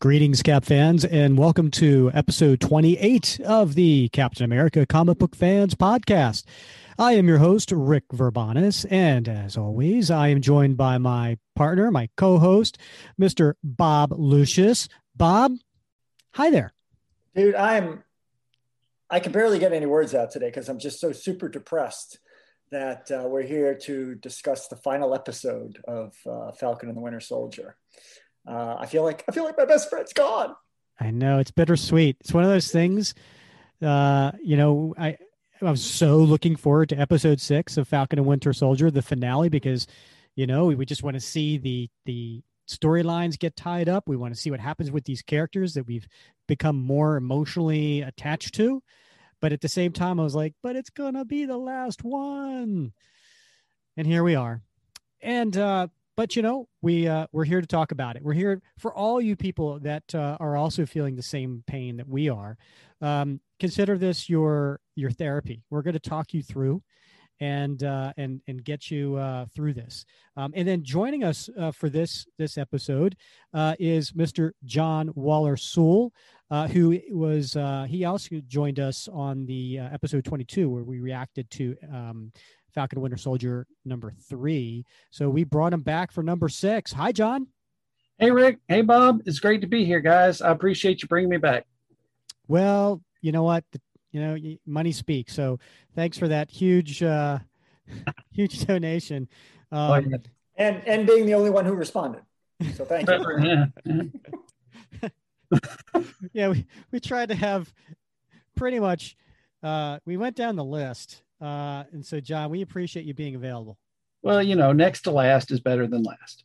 Greetings, Cap fans, and welcome to episode 28 of the Captain America Comic Book Fans Podcast. I am your host, Rick Verbanis, and as always, I am joined by my partner, my co host, Mr. Bob Lucius. Bob, hi there. Dude, I'm, I can barely get any words out today because I'm just so super depressed that uh, we're here to discuss the final episode of uh, Falcon and the Winter Soldier uh, I feel like I feel like my best friend's gone. I know it's bittersweet. It's one of those things. Uh, you know, I I was so looking forward to episode six of Falcon and Winter Soldier, the finale, because you know we, we just want to see the the storylines get tied up. We want to see what happens with these characters that we've become more emotionally attached to. But at the same time, I was like, but it's gonna be the last one. And here we are. And uh, but you know we uh, we're here to talk about it we're here for all you people that uh, are also feeling the same pain that we are um, consider this your your therapy we're going to talk you through and uh, and and get you uh, through this. Um, and then joining us uh, for this this episode uh, is Mr. John Waller Sewell, uh, who was uh, he also joined us on the episode 22 where we reacted to um, Falcon Winter Soldier number three. So we brought him back for number six. Hi, John. Hey, Rick. Hey, Bob. It's great to be here, guys. I appreciate you bringing me back. Well, you know what? You know, money speaks. So thanks for that huge, uh, huge donation. Um, oh. And and being the only one who responded. So thank you. yeah, we, we tried to have pretty much uh, we went down the list uh, and so, John, we appreciate you being available. Well, you know, next to last is better than last.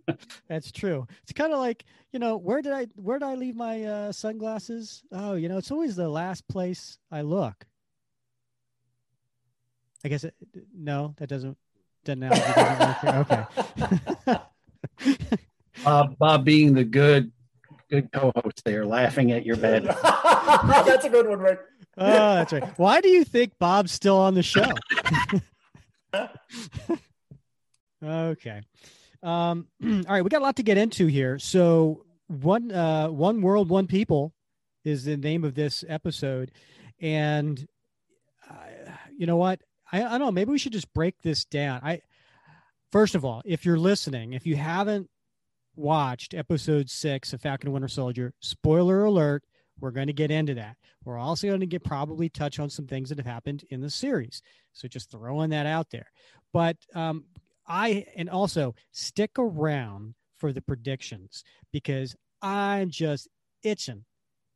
That's true. It's kind of like, you know, where did I where did I leave my uh, sunglasses? Oh, you know, it's always the last place I look. I guess it, no, that doesn't. Doesn't, doesn't work Okay. Bob, Bob, being the good, good co-host there, laughing at your bed. That's a good one, Rick oh, that's right. Why do you think Bob's still on the show? okay. Um, all right, we got a lot to get into here. So one uh one world, one people is the name of this episode. And uh, you know what? I, I don't know, maybe we should just break this down. I first of all, if you're listening, if you haven't watched episode six of Falcon and Winter Soldier, spoiler alert, we're going to get into that. We're also going to get probably touch on some things that have happened in the series. So just throwing that out there. But um, I, and also stick around for the predictions because I'm just itching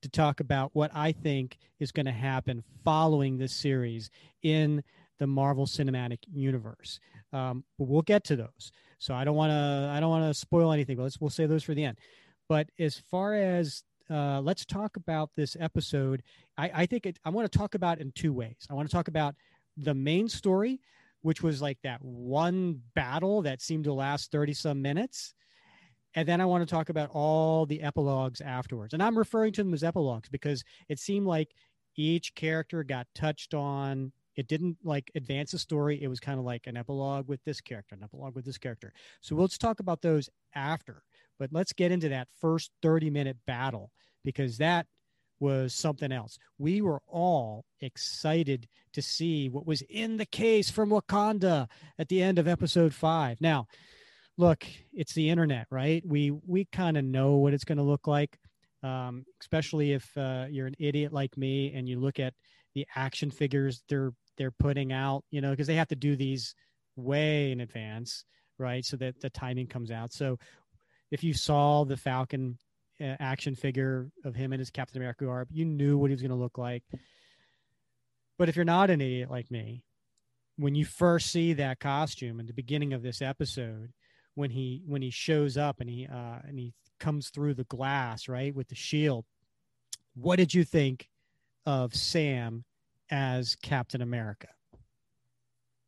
to talk about what I think is going to happen following this series in the Marvel Cinematic Universe. Um, but we'll get to those. So I don't want to I don't want to spoil anything. But let's we'll save those for the end. But as far as uh, let's talk about this episode. I, I think it, I want to talk about in two ways. I want to talk about the main story, which was like that one battle that seemed to last 30 some minutes. And then I want to talk about all the epilogues afterwards. And I'm referring to them as epilogues because it seemed like each character got touched on. It didn't like advance the story. It was kind of like an epilogue with this character, an epilogue with this character. So we'll just talk about those after. But let's get into that first 30 minute battle because that was something else. We were all excited to see what was in the case from Wakanda at the end of episode five. Now, look, it's the internet, right? We we kind of know what it's going to look like, um, especially if uh, you're an idiot like me and you look at the action figures they're they're putting out, you know, because they have to do these way in advance, right? So that the timing comes out. So if you saw the Falcon action figure of him in his Captain America garb, you knew what he was going to look like. But if you're not an idiot like me, when you first see that costume in the beginning of this episode, when he when he shows up and he uh, and he comes through the glass right with the shield, what did you think of Sam as Captain America?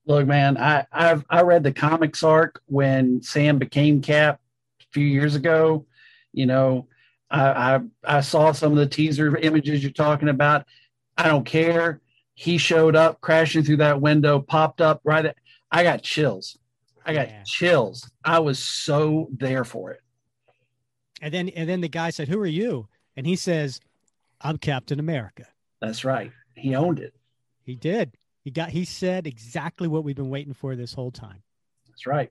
Look, man, I I've I read the comics arc when Sam became Cap a few years ago. You know, I, I, I saw some of the teaser images you're talking about. I don't care. He showed up crashing through that window, popped up right. At, I got chills. I got Yeah. chills. I was so there for it. And then and then the guy said, "Who are you?" And he says, "I'm Captain America." That's right. He owned it. He did. He got. He said exactly what we've been waiting for this whole time. That's right.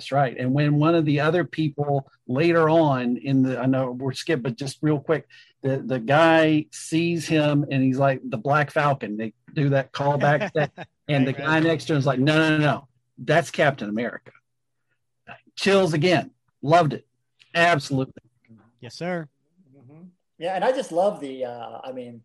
That's right. And when one of the other people later on in the, I know we're skipped, but just real quick, the the guy sees him and he's like the Black Falcon. They do that callback, that, and the guy next to him is like, no, no, no, no, that's Captain America. Chills again. Loved it. Absolutely. Yes, sir. Mhm. Yeah, and I just love the. Uh, I mean,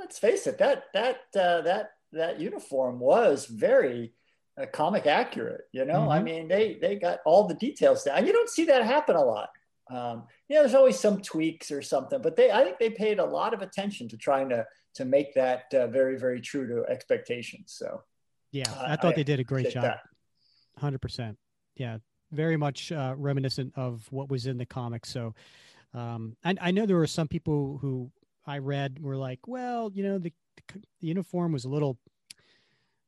let's face it that that uh, that that uniform was very uh, comic accurate. You know, I Mhm. mean, they they got all the details down. You don't see that happen a lot. Um, you know, there's always some tweaks or something, but they I think they paid a lot of attention to trying to to make that uh, very very true to expectations. So Yeah, Uh, I thought I they did a great job. Hundred percent. Yeah, very much uh, reminiscent of what was in the comics. So, um, I, I know there were some people who I read were like, well, you know, the, the uniform was a little,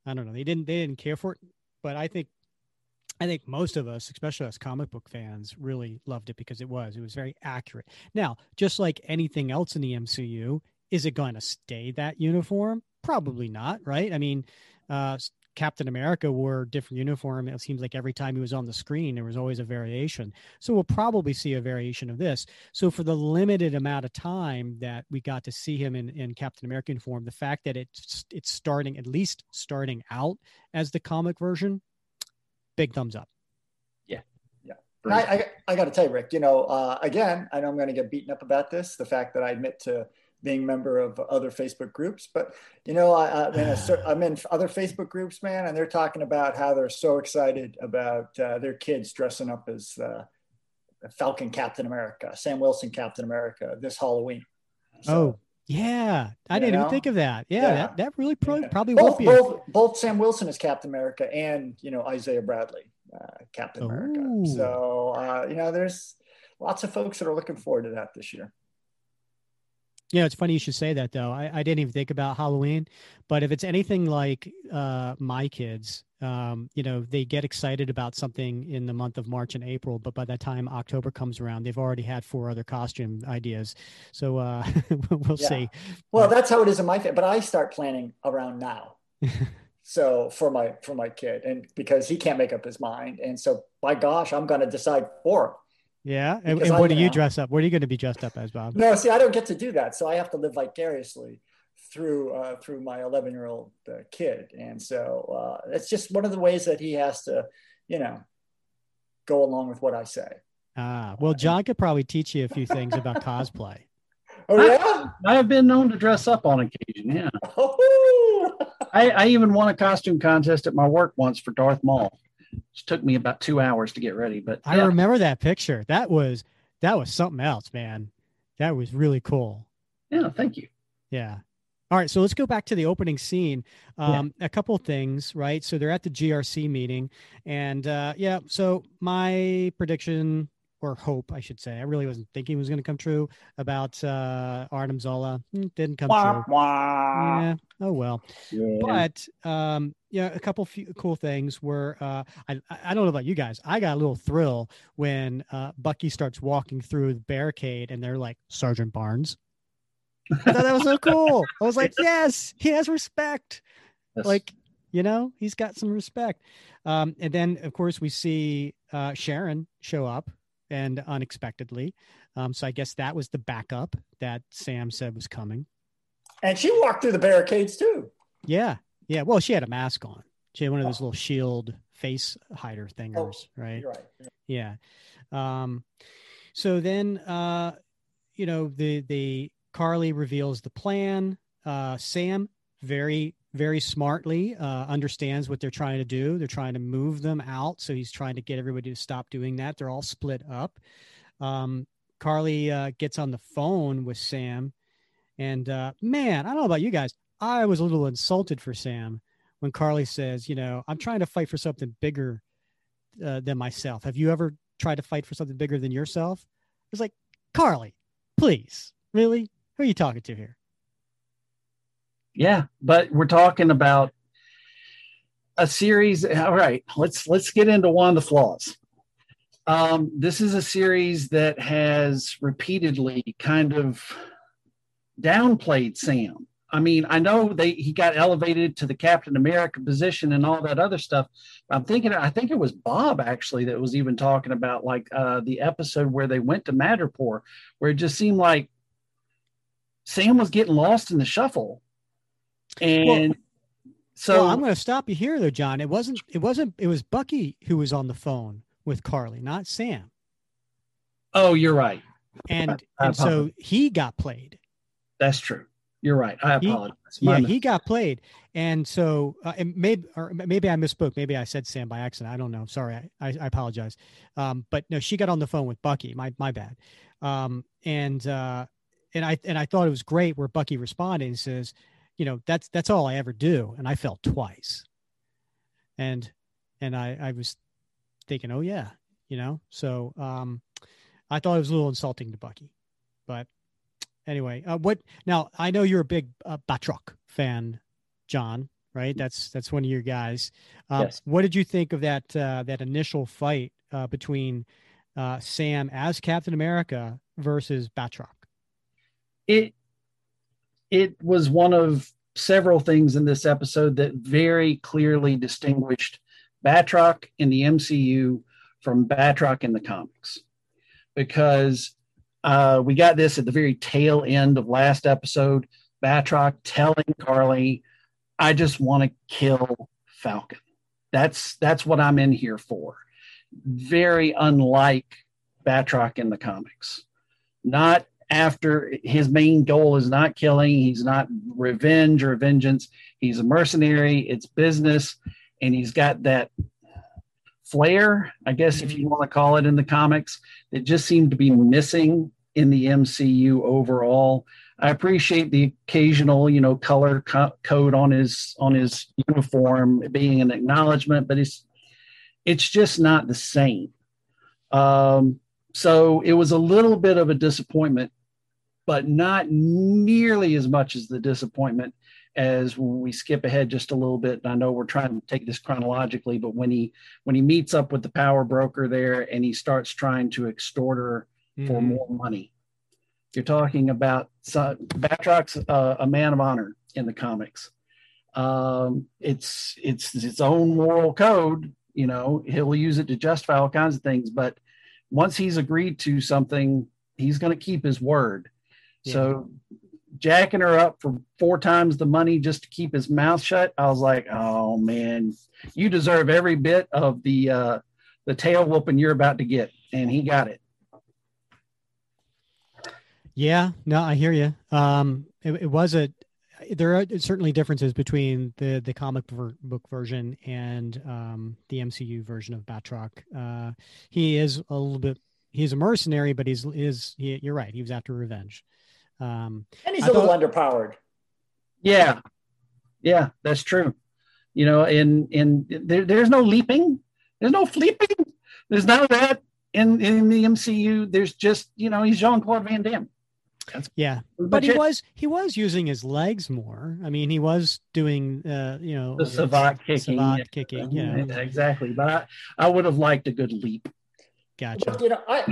I don't know, they didn't they didn't care for it, but I think. I think most of us, especially us comic book fans, really loved it because it was. It was very accurate. Now, just like anything else in the MCU, is it going to stay that uniform? Probably not, right? I mean, uh, Captain America wore a different uniform. It seems like every time he was on the screen, there was always a variation. So we'll probably see a variation of this. So for the limited amount of time that we got to see him in, in Captain America uniform, the fact that it's it's starting at least starting out as the comic version, big thumbs up. Yeah, I, I, I got to tell you, Rick, you know, uh, again, I know I'm going to get beaten up about this, the fact that I admit to being a member of other Facebook groups, but you know, I, I'm, in a, cer- I'm in other Facebook groups, man, and they're talking about how they're so excited about uh, their kids dressing up as uh, Falcon Captain America, Sam Wilson Captain America this Halloween. oh, yeah, I didn't even think of that. Yeah, Yeah. that, that really pro- Yeah. probably both, be. both, both Sam Wilson as Captain America and you know Isaiah Bradley, uh, Captain America. So uh, you know, there's lots of folks that are looking forward to that this year. Yeah, it's funny you should say that though. I, I didn't even think about Halloween, but if it's anything like uh, my kids, um, you know, they get excited about something in the month of March and April, but by the time October comes around, they've already had four other costume ideas. So uh, we'll Yeah. see. Well, that's how it is in my family. But I start planning around now. so for my for my kid, and because he can't make up his mind, and so by gosh, I'm going to decide for him. Yeah, and, Because and I what do you dress up? What are you going to be dressed up as, Bob? No, see, I don't get to do that, so I have to live vicariously through uh, through my 11 year old uh, kid, and so uh, it's just one of the ways that he has to, you know, go along with what I say. Ah, well, John could probably teach you a few things about cosplay. Oh yeah. I have been known to dress up on occasion. Yeah. Oh, I, I even won a costume contest at my work once for Darth Maul. It took me about two hours to get ready, but I yeah, remember that picture. That was that was something else, man. That was really cool. yeah, thank you. Yeah. All right, so let's go back to the opening scene. Yeah. Um, A couple of things, right? So they're at the GRC meeting, and uh, yeah. So my prediction or hope, I should say, I really wasn't thinking it was going to come true about uh, Arnim Zola. Mm, Didn't come wah, true. wah. Yeah. Oh well. Yeah. But um, yeah, a couple few cool things were uh, I I don't know about you guys. I got a little thrill when uh, Bucky starts walking through the barricade, and they're like Sergeant Barnes. I thought that was so cool. I was like, yes, he has respect. Yes. Like, you know, he's got some respect. Um, and then, of course, we see uh, Sharon show up and unexpectedly. Um, so I guess that was the backup that Sam said was coming. And she walked through the barricades too. Yeah. Yeah. Well, she had a mask on. She had one of those little shield face hider thingers, right? You're right. Yeah. Um, so then, uh, you know, the the Karli reveals the plan. Uh, Sam very very smartly uh, understands what they're trying to do. They're trying to move them out, so he's trying to get everybody to stop doing that. They're all split up. Um, Karli uh, gets on the phone with Sam, and uh, man, I don't know about you guys. I was a little insulted for Sam when Karli says, "You know, I'm trying to fight for something bigger uh, than myself. Have you ever tried to fight for something bigger than yourself?" It's like, Karli, please, really, who are you talking to here? Yeah, but we're talking about a series. All right, let's let's get into one of the flaws. Um, this is a series that has repeatedly kind of downplayed Sam. I mean, I know they he got elevated to the Captain America position and all that other stuff. I'm thinking, I think it was Bob actually that was even talking about like uh, the episode where they went to Madripoor, where it just seemed like Sam was getting lost in the shuffle, and well, so well, I'm going to stop you here, though, John. It wasn't. It wasn't. It was Bucky who was on the phone with Karli, not Sam. Oh, you're right. And and so he got played. That's true. You're right. I apologize. He, yeah, he got played, and so uh, and maybe or maybe I misspoke. Maybe I said Sam by accident. I don't know. Sorry. I, I, I apologize. Um, but no, she got on the phone with Bucky. My my bad. Um, and uh, and I and I thought it was great where Bucky responded and says, you know that's that's all i ever do. And i felt twice. And and i i was thinking oh yeah you know? So um i thought it was a little insulting to bucky. But anyway uh, what now i know you're a big uh, batroc fan john right? That's that's one of your guys. Uh, yes. what did you think of that uh, that initial fight uh, between uh, sam as captain america versus batroc? It it was one of several things in this episode that very clearly distinguished Batroc in the MCU from Batroc in the comics. Because uh, we got this at the very tail end of last episode. Batroc telling Karli, I just want to kill Falcon. That's that's what I'm in here for. Very unlike Batroc in the comics. Not after his main goal is not killing, he's not revenge or vengeance. He's a mercenary, it's business, and he's got that flair, I guess, if you want to call it in the comics, that just seemed to be missing in the MCU overall. I appreciate the occasional, you know, color co- code on his on his uniform being an acknowledgement, but it's it's just not the same. Um, so it was a little bit of a disappointment but not nearly as much as the disappointment as when we skip ahead just a little bit. And I know we're trying to take this chronologically, but when he when he meets up with the power broker there and he starts trying to extort her mm-hmm. for more money, you're talking about so, Batroc's uh, a man of honor in the comics. Um, it's it's its own moral code. You know, he'll use it to justify all kinds of things, but once he's agreed to something, he's going to keep his word. So jacking her up for four times the money just to keep his mouth shut, I was like, oh man, you deserve every bit of the uh, the tail whooping you're about to get, and he got it. Yeah, no, I hear you. Um, it, it was a there are certainly differences between the the comic book version and um, the MCU version of Batroc. Uh, he is a little bit he's a mercenary, but he's is he, you're right. He was after revenge. Um, and he's I a little underpowered. Yeah, yeah, that's true. You know, in in there, there's no leaping, there's no fleeping, there's none of that in in the MCU. There's just you know he's Jean Claude Van Damme. That's yeah, but he it. was he was using his legs more. I mean, he was doing uh, you know the savate kicking, savate yeah. kicking, yeah, exactly. But I, I would have liked a good leap. Gotcha. But, you know, I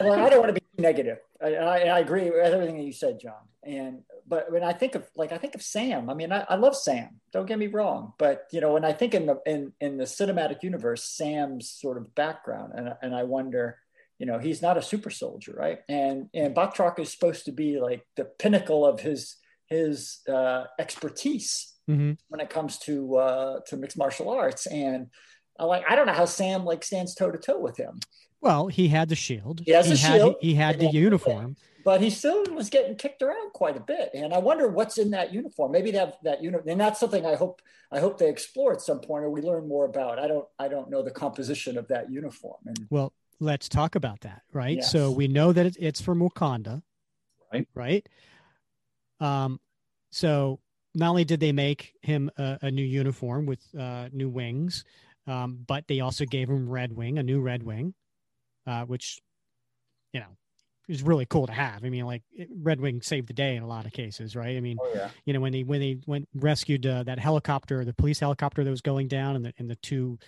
well, I don't want to be negative. I, I, I, agree with everything that you said, John. And but when I think of like I think of Sam, I mean, I, I, love Sam. Don't get me wrong, but you know, when I think in the in in the cinematic universe, Sam's sort of background, and and I wonder, you know, he's not a super soldier, right? And and Batroc is supposed to be like the pinnacle of his his uh, expertise mm-hmm. when it comes to uh, to mixed martial arts, and I like I don't know how Sam like stands toe to toe with him. Well, he had the shield. He has he the had, shield. He, had the uniform. But he still was getting kicked around quite a bit. And I wonder what's in that uniform. Maybe that that uniform and that's something I hope I hope they explore at some point or we learn more about. I don't I don't know the composition of that uniform. And well, let's talk about that, right? Yes. So we know that it's from Wakanda. Right. Right. Um, so not only did they make him a, a new uniform with uh, new wings, um, but they also gave him Red Wing, a new Red Wing, uh, which, you know, is really cool to have. I mean, like Red Wing saved the day in a lot of cases, right? I mean, Oh yeah. you know when they when they went rescued uh, that helicopter, the police helicopter that was going down, and the and the two,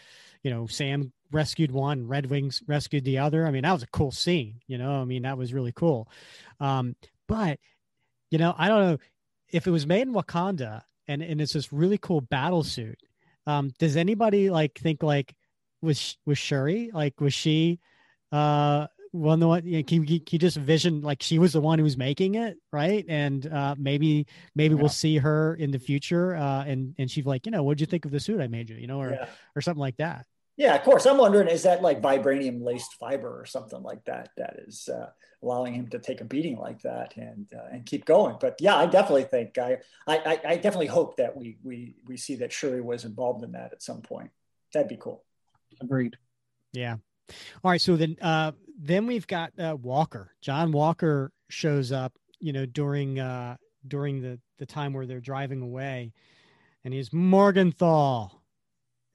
you know, Sam rescued one, Red Wings rescued the other. I mean, that was a cool scene. You know, I mean, that was really cool. Um, but you know, I don't know if it was made in Wakanda and and it's this really cool battle suit. Um, does anybody like think like was was Shuri like was she uh one the one you know, can, you, can you just vision like she was the one who was making it right and uh maybe maybe Yeah. we'll see her in the future uh and and she's like you know what'd you think of the suit i made you you know or Yeah. or something like that Yeah, of course. I'm wondering, is that like vibranium laced fiber or something like that that is uh, allowing him to take a beating like that and uh, and keep going? But yeah, I definitely think I, I I I definitely hope that we we we see that Shuri was involved in that at some point. That'd be cool. Agreed. Yeah. All right. So then, uh, then we've got uh, Walker. John Walker shows up, you know, during uh, during the the time where they're driving away, and he's Morgenthau,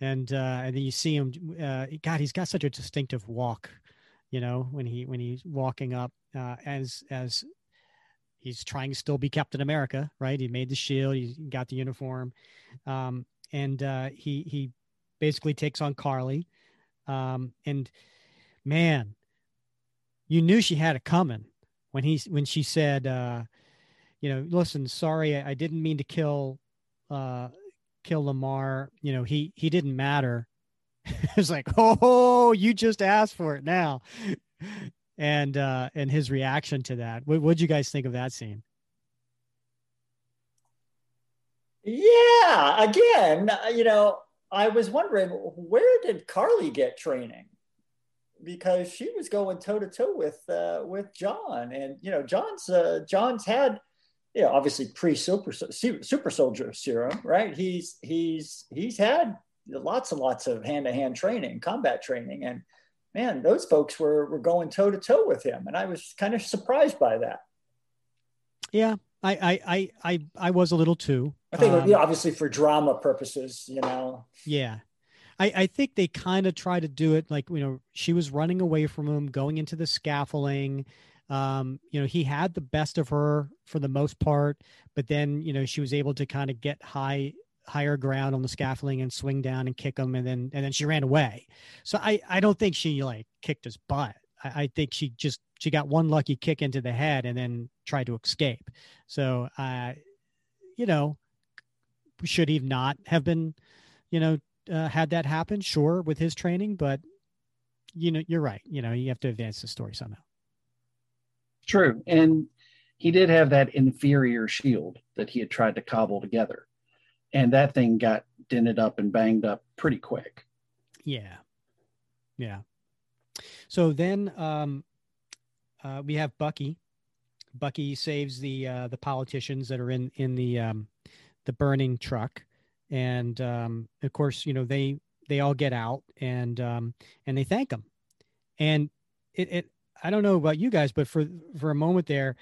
and uh, and then you see him. Uh, God, he's got such a distinctive walk, you know, when he when he's walking up uh, as as he's trying to still be Captain America, right? He made the shield, he got the uniform, um, and uh, he he basically takes on Karli um, and man, you knew she had it coming when he when she said, uh, you know, listen, sorry, I, I didn't mean to kill uh, kill Lemar. You know, he he didn't matter. it's like, oh, you just asked for it now. And uh, and his reaction to that. What what'd you guys think of that scene? Yeah, again, you know, I was wondering where did Karli get training? Because she was going toe to toe with uh, with John, and you know, John's uh, John's had, you know, obviously pre super super soldier serum, right? He's he's he's had lots and lots of hand to hand training, combat training, and man, those folks were were going toe to toe with him, and I was kind of surprised by that. Yeah, I I I I, I was a little too. I think, Um, obviously for drama purposes, you know. Yeah. I, I think they kind of try to do it like, you know, she was running away from him, going into the scaffolding. Um, you know, he had the best of her for the most part, but then, you know, she was able to kind of get high, higher ground on the scaffolding and swing down and kick him. And then, and then she ran away. So I, I don't think she like kicked his butt. I, I think she just, she got one lucky kick into the head and then tried to escape. So, uh, you know, should he not have been, you know, uh, had that happen? Sure, with his training, but you know, you're right. You know, you have to advance the story somehow. True. And he did have that inferior shield that he had tried to cobble together. And that thing got dented up and banged up pretty quick. Yeah, yeah. So then um, uh, we have Bucky. Bucky saves the uh, the politicians that are in in the um, the burning truck, and um, of course, you know they they all get out and um, and they thank him, and it, it I don't know about you guys, but for for a moment there,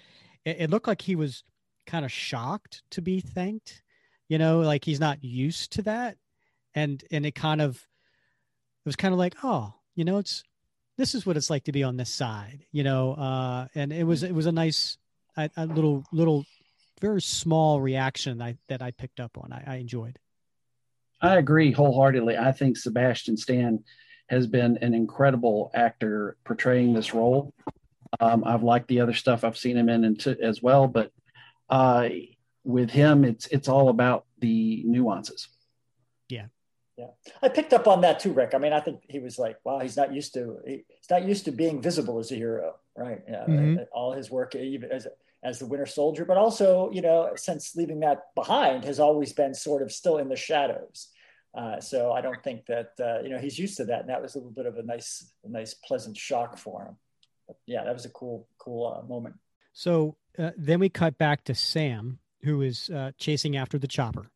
it, it looked like he was kind of shocked to be thanked. You know, like he's not used to that, and and it kind of it was kind of like, oh, you know, it's this is what it's like to be on this side, you know. Uh, and it was it was a nice, a, a little little, very small reaction I, that I picked up on. I, I enjoyed. I agree wholeheartedly. I think Sebastian Stan has been an incredible actor portraying this role. Um, I've liked the other stuff I've seen him in and t- as well, but uh, with him, it's it's all about the nuances. Yeah, I picked up on that too, Rick. I mean, I think he was like, "Wow, he's not used to he, he's not used to being visible as a hero, right? Yeah, Mhm. all his work, even as as the Winter Soldier, but also, you know, since leaving that behind, has always been sort of still in the shadows. Uh, so I don't think that uh, you know he's used to that, and that was a little bit of a nice, a nice, pleasant shock for him. But yeah, that was a cool, cool uh, moment. So uh, then we cut back to Sam, who is uh, chasing after the chopper,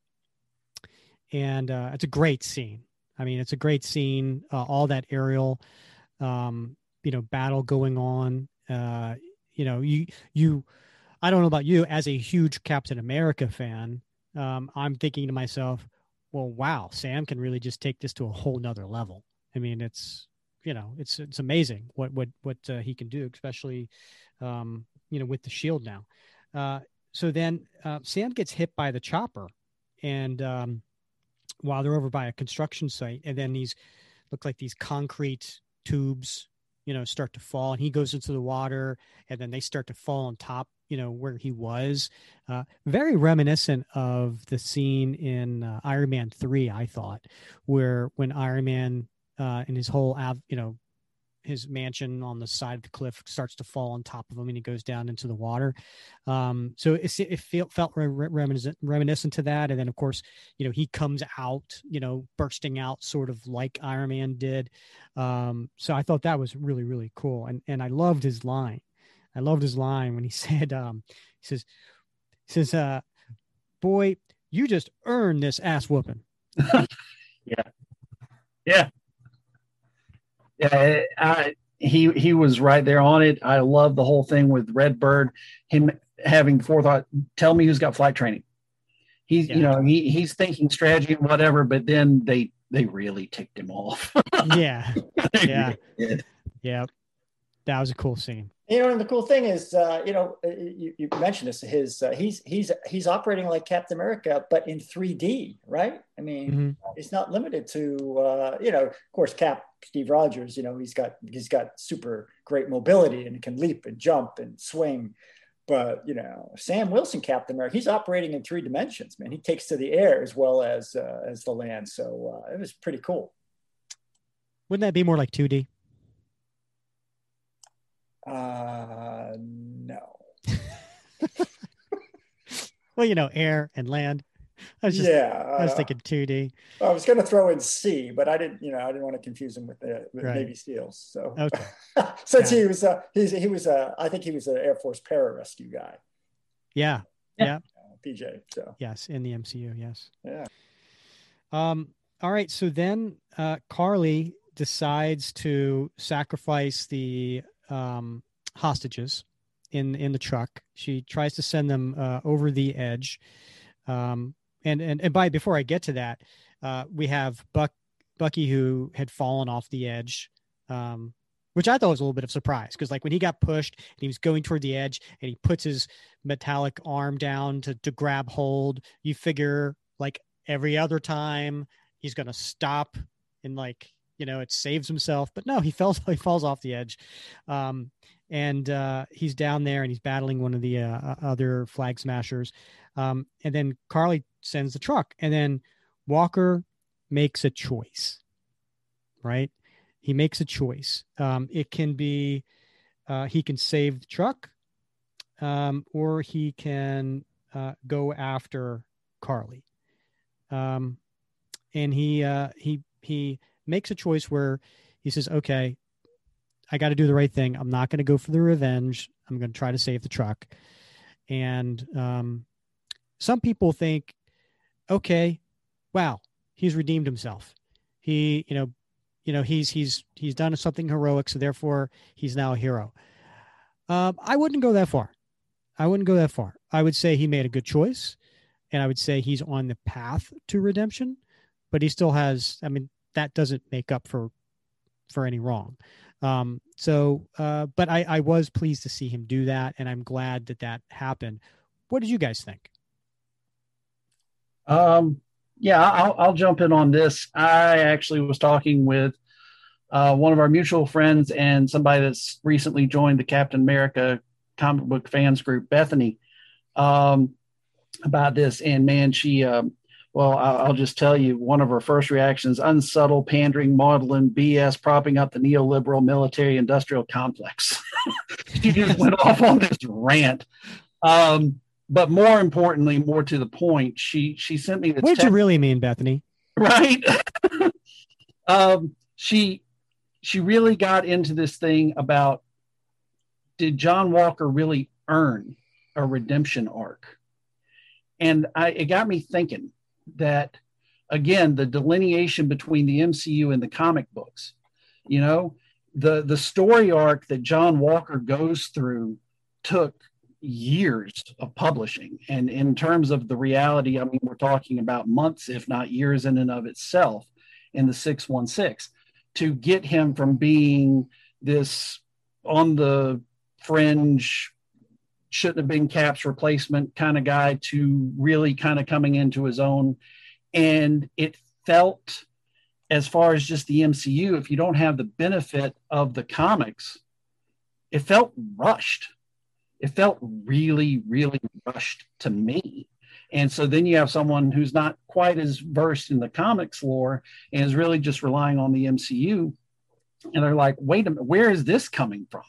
and uh, it's a great scene. I mean, it's a great scene. Uh, all that aerial, um, you know, battle going on. Uh, you know, you you. I don't know about you, as a huge Captain America fan, um, I'm thinking to myself, well, wow, Sam can really just take this to a whole nother level. I mean, it's you know, it's it's amazing what what what uh, he can do, especially um, you know with the shield now. Uh, so then uh, Sam gets hit by the chopper, and um, while they're over by a construction site, and then these look like these concrete tubes, you know, start to fall, and he goes into the water, and then they start to fall on top, you know, where he was. Uh, very reminiscent of the scene in uh, Iron Man three, I thought, where when Iron Man uh, and his whole, av- you know, his mansion on the side of the cliff starts to fall on top of him and he goes down into the water. Um, so it, it felt, felt reminiscent, reminiscent to that. And then of course, you know, he comes out, you know, bursting out sort of like Iron Man did. Um, so I thought that was really, really cool. And, and I loved his line. I loved his line when he said, um, he says, he says, uh, boy, you just earned this ass whooping. yeah. Yeah yeah, I, he he was right there on it. I love the whole thing with Redbird, him having forethought. Tell me who's got flight training. He's yeah. you know he he's thinking strategy and whatever, but then they they really ticked him off. yeah, yeah, yeah. That was a cool scene. You know, and the cool thing is, uh, you know, uh, you, you mentioned this. His uh, he's he's he's operating like Captain America, but in 3D, right? I mean, mm-hmm. it's not limited to uh, you know, of course, Cap Steve Rogers. You know, he's got he's got super great mobility and can leap and jump and swing. But you know, Sam Wilson, Captain America, he's operating in three dimensions. Man, he takes to the air as well as uh, as the land. So uh, it was pretty cool. Wouldn't that be more like 2D? Uh, no. well, you know, air and land. I was just, yeah, I was uh, thinking 2D. I was going to throw in sea, but I didn't, you know, I didn't want to confuse him with the with right. Navy SEALs. So, okay. since yeah. he was, uh, he's, he was, uh, I think he was an Air Force pararescue guy. Yeah. Yeah. Uh, PJ. So, yes, in the MCU. Yes. Yeah. Um, all right. So then, uh, Karli decides to sacrifice the um, hostages in in the truck. She tries to send them uh, over the edge. Um, and and and by before I get to that, uh, we have Buck Bucky who had fallen off the edge. Um, which I thought was a little bit of surprise because like when he got pushed and he was going toward the edge and he puts his metallic arm down to to grab hold, you figure like every other time he's gonna stop and like you know, it saves himself. But no, he falls he falls off the edge, um, and uh, he's down there and he's battling one of the uh, other flag smashers. Um, and then Karli sends the truck, and then Walker makes a choice. Right, he makes a choice. Um, it can be uh, he can save the truck, um, or he can uh, go after Karli. Um, and he uh, he he makes a choice where he says, okay, I got to do the right thing. I'm not going to go for the revenge. I'm going to try to save the truck. And um, some people think, okay, wow, he's redeemed himself. He, you know, you know, he's he's he's done something heroic, so therefore he's now a hero. Um, I wouldn't go that far. I wouldn't go that far. I would say he made a good choice, and I would say he's on the path to redemption. But he still has. I mean, that doesn't make up for for any wrong. Um, so, uh, but I, I was pleased to see him do that, and I'm glad that that happened. What did you guys think? Um, yeah, I'll, I'll jump in on this. I actually was talking with uh, one of our mutual friends and somebody that's recently joined the Captain America comic book fans group, Bethany, um, about this. And man, she um, well, I'll just tell you one of her first reactions unsubtle, pandering, maudlin BS propping up the neoliberal military industrial complex. she just went off on this rant. Um, but more importantly, more to the point, she she sent me this. What did text, you really mean, Bethany? Right. um, she she really got into this thing about did John Walker really earn a redemption arc? And I, it got me thinking that again the delineation between the MCU and the comic books. You know, the the story arc that John Walker goes through took years of publishing and in terms of the reality i mean we're talking about months if not years in and of itself in the 616 to get him from being this on the fringe shouldn't have been Cap's replacement kind of guy to really kind of coming into his own. And it felt, as far as just the MCU, if you don't have the benefit of the comics, it felt rushed. It felt really, really rushed to me. And so then you have someone who's not quite as versed in the comics lore and is really just relying on the MCU. And they're like, wait a minute, where is this coming from?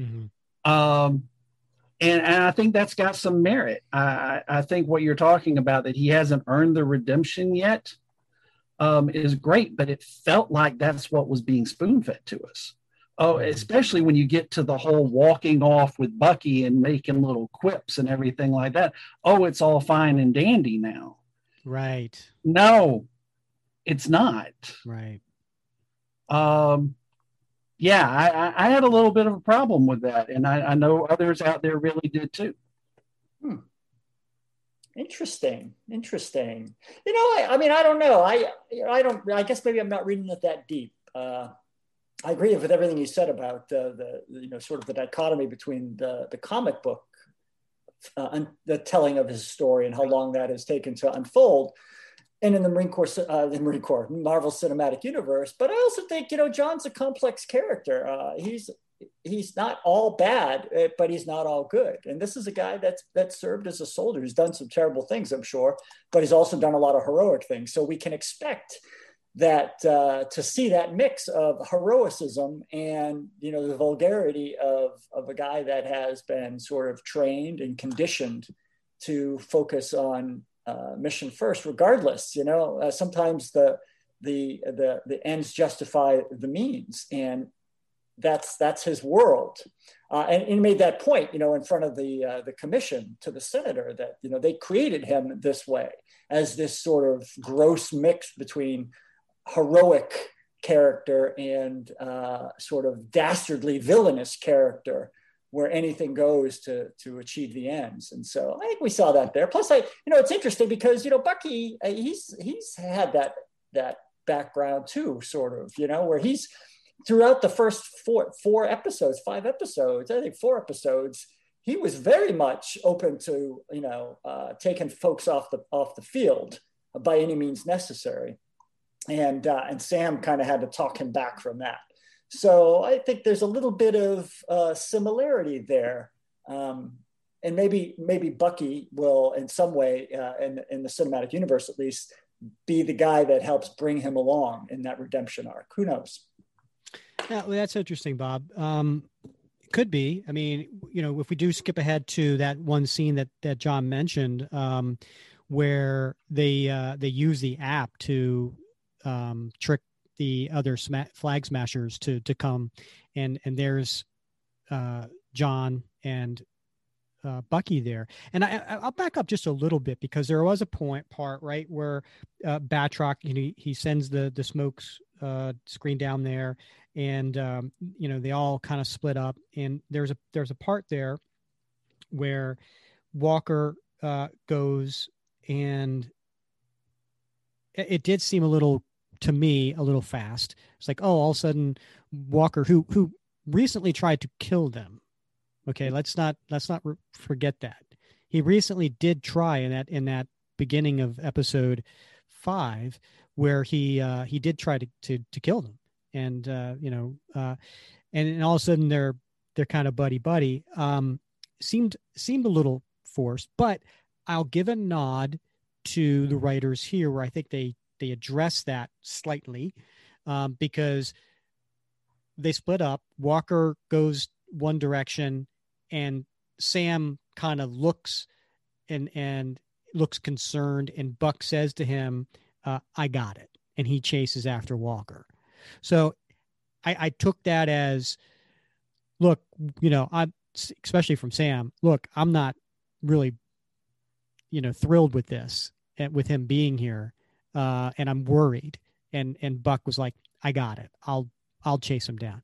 Mm-hmm. Um, and, and I think that's got some merit. I, I think what you're talking about that he hasn't earned the redemption yet um, is great, but it felt like that's what was being spoon fed to us. Oh, especially when you get to the whole walking off with Bucky and making little quips and everything like that. Oh, it's all fine and dandy now. Right. No, it's not. Right. Um, yeah, I, I, had a little bit of a problem with that, and I, I know others out there really did too. Hmm. Interesting, interesting. You know, I, I, mean, I don't know. I, I don't. I guess maybe I'm not reading it that deep. Uh, I agree with everything you said about the, the, you know, sort of the dichotomy between the the comic book, uh, the telling of his story, and how long that has taken to unfold and in the Marine Corps, uh, the Marine Corps, Marvel Cinematic Universe. But I also think you know John's a complex character. Uh, he's he's not all bad, eh, but he's not all good. And this is a guy that's that served as a soldier. He's done some terrible things, I'm sure, but he's also done a lot of heroic things. So we can expect that uh, to see that mix of heroicism and you know the vulgarity of of a guy that has been sort of trained and conditioned to focus on uh, mission first, regardless. You know, uh, sometimes the the the the ends justify the means, and that's that's his world. Uh, and, he made that point, you know, in front of the uh, the commission to the senator that you know they created him this way as this sort of gross mix between heroic character and uh, sort of dastardly villainous character where anything goes to to achieve the ends. And so I think we saw that there. Plus, I you know it's interesting because you know Bucky uh, he's he's had that that background too, sort of you know where he's throughout the first four four episodes, five episodes, I think four episodes. He was very much open to you know uh, taking folks off the off the field by any means necessary, and uh, and Sam kind of had to talk him back from that. So I think there's a little bit of uh, similarity there. Um, and maybe maybe Bucky will, in some way, uh, in, in the cinematic universe at least, be the guy that helps bring him along in that redemption arc. Who knows? Yeah, well, that's interesting, Bob. Um, could be. I mean, you know, if we do skip ahead to that one scene that that John mentioned, um, where they uh, they use the app to um, trick the other sma- flag smashers to to come, and and there's uh, John and uh, Bucky there. And I, will back up just a little bit because there was a point part right where uh, Batroc, you know, he sends the the smokes uh, screen down there, and um, you know they all kind of split up. And there's a there's a part there where Walker uh, goes and it, it did seem a little to me a little fast. It's like, oh, all of a sudden Walker, who who recently tried to kill them. Okay, let's not let's not re- forget that he recently did try in that in that beginning of episode five where he uh, he did try to to, to kill them, and uh, you know, uh, and, and all of a sudden they're they're kind of buddy buddy. Um, seemed seemed a little forced, but I'll give a nod to the writers here where I think they they address that slightly um, because they split up. Walker goes one direction, and Sam kind of looks and and looks concerned. And Buck says to him, uh, "I got it," and he chases after Walker. So I, I took that as, look, you know, I especially from Sam. Look, I'm not really, you know, thrilled with this eh, with him being here uh, and I'm worried. And and Buck was like, I got it. I'll I'll chase him down.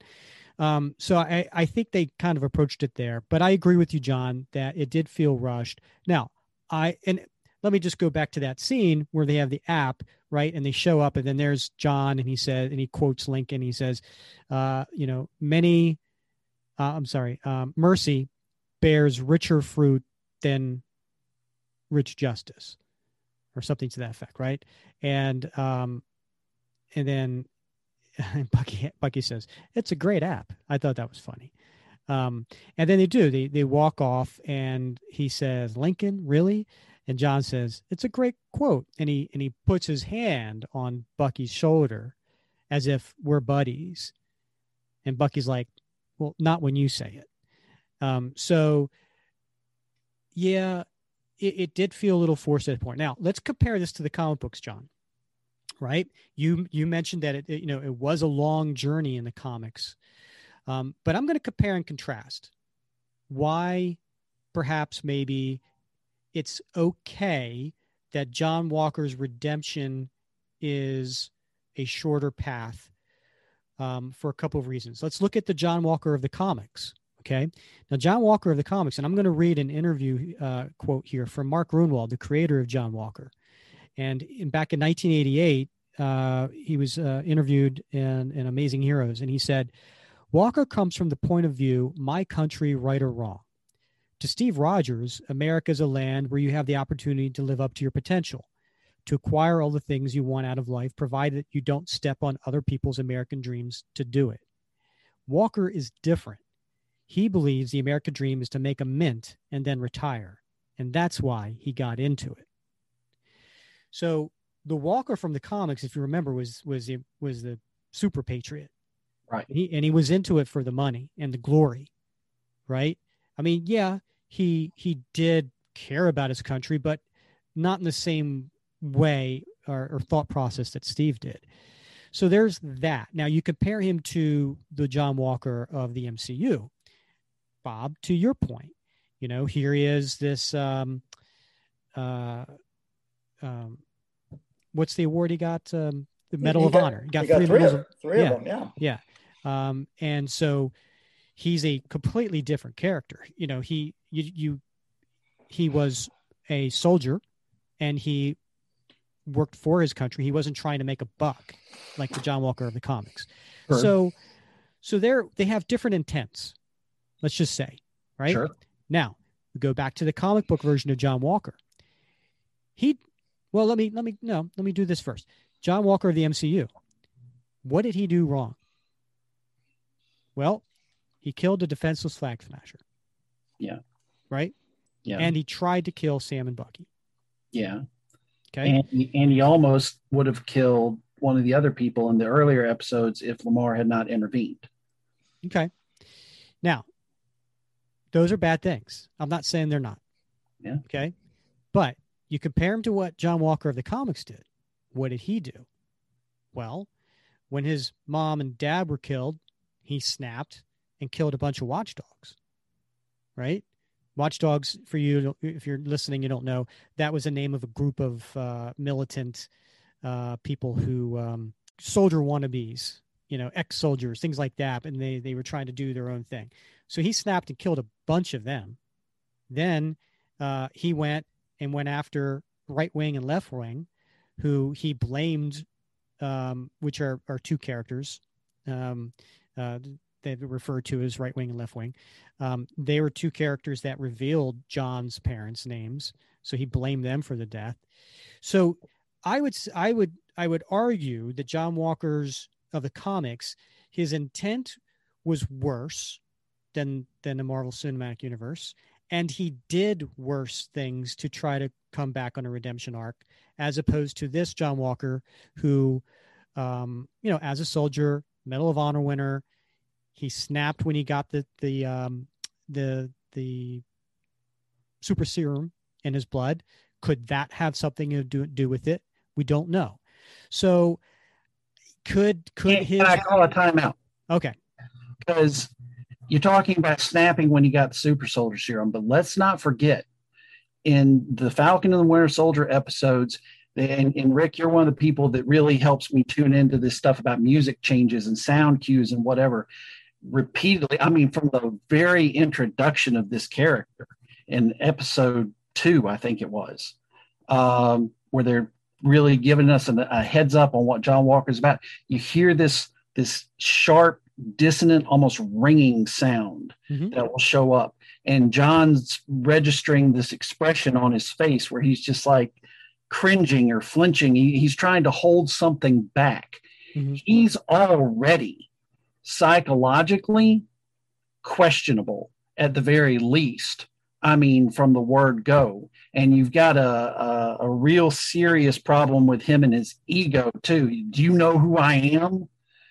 Um, so I, I think they kind of approached it there, but I agree with you, John, that it did feel rushed. Now, I and let me just go back to that scene where they have the app, right? And they show up, and then there's John, and he says, and he quotes Lincoln. He says, uh, you know, many, uh, I'm sorry, um, mercy bears richer fruit than rich justice, or something to that effect, right? And um, and then Bucky Bucky says it's a great app. I thought that was funny. Um, and then they do. They they walk off, and he says, "Lincoln, really?" And John says, "It's a great quote." And he and he puts his hand on Bucky's shoulder, as if we're buddies. And Bucky's like, "Well, not when you say it." Um, so, yeah, it, it did feel a little forced at a point. Now, let's compare this to the comic books, John. Right? You you mentioned that it, it you know it was a long journey in the comics um, but I'm going to compare and contrast why perhaps maybe it's okay that John Walker's redemption is a shorter path um, for a couple of reasons. Let's look at the John Walker of the comics. Okay. Now, John Walker of the comics, and I'm going to read an interview uh, quote here from Mark Gruenwald, the creator of John Walker. And in, back in 1988, uh, he was uh, interviewed in, in Amazing Heroes, and he said, Walker comes from the point of view, my country, right or wrong. To Steve Rogers, America is a land where you have the opportunity to live up to your potential, to acquire all the things you want out of life, provided you don't step on other people's American dreams to do it. Walker is different. He believes the American dream is to make a mint and then retire. And that's why he got into it. So the Walker from the comics, if you remember, was was was the super patriot Right. And he and he was into it for the money and the glory. Right. I mean, yeah, he he did care about his country, but not in the same way or, or thought process that Steve did. So there's that. Now you compare him to the John Walker of the MCU. Bob, to your point, you know, here is this um uh um what's the award he got? Um the Medal He of got- Honor. He got, he got three, three, medals of, of, three yeah. of them. Yeah. yeah. Um, and so he's a completely different character. You know, he you you he was a soldier and he worked for his country. He wasn't trying to make a buck like the John Walker of the comics. Sure. So so they're they have different intents. Let's just say, right? Sure. Now, we go back to the comic book version of John Walker. He well, let me let me no, let me do this first. John Walker of the MCU. What did he do wrong? Well, he killed a defenseless flag smasher. Yeah. Right? Yeah. And he tried to kill Sam and Bucky. yeah. Okay. And he, and he almost would have killed one of the other people in the earlier episodes if Lemar had not intervened. okay. Now, those are bad things. I'm not saying they're not. Yeah. Okay. But you compare him to what John Walker of the comics did. What did he do? Well, when his mom and dad were killed, he snapped and killed a bunch of watchdogs. Right? Watchdogs, for you, if you're listening, you don't know, that was the name of a group of uh, militant uh, people who, um, soldier wannabes, you know, ex soldiers, things like that. And they, they were trying to do their own thing. So he snapped and killed a bunch of them. Then uh, he went and went after right wing and left wing, who he blamed, um, which are, are two characters. Um, uh, they referred to as right wing and left wing. Um, they were two characters that revealed John's parents' names, so he blamed them for the death. So I would I would I would argue that John Walker's of the comics, his intent was worse than than the Marvel Cinematic Universe, and he did worse things to try to come back on a redemption arc, as opposed to this John Walker, who, um, you know, as a soldier, Medal of Honor winner, he snapped when he got the the um, the the super serum in his blood. Could that have something to do, do with it? We don't know. So could could Can, his can I call a timeout? okay Because you're talking about snapping when you got the super soldier serum, but let's not forget in the Falcon and the Winter Soldier episodes, and, and Rick, you're one of the people that really helps me tune into this stuff about music changes and sound cues and whatever. Repeatedly, I mean, from the very introduction of this character in episode two, I think it was, um, where they're really giving us an, a heads up on what John Walker is about. You hear this this sharp, dissonant, almost ringing sound mm-hmm. that will show up, and John's registering this expression on his face where he's just like cringing or flinching. He, he's trying to hold something back. Mm-hmm. He's already psychologically questionable at the very least. I mean, from the word go. And you've got a, a, a, real serious problem with him and his ego, too. Do you know who I am?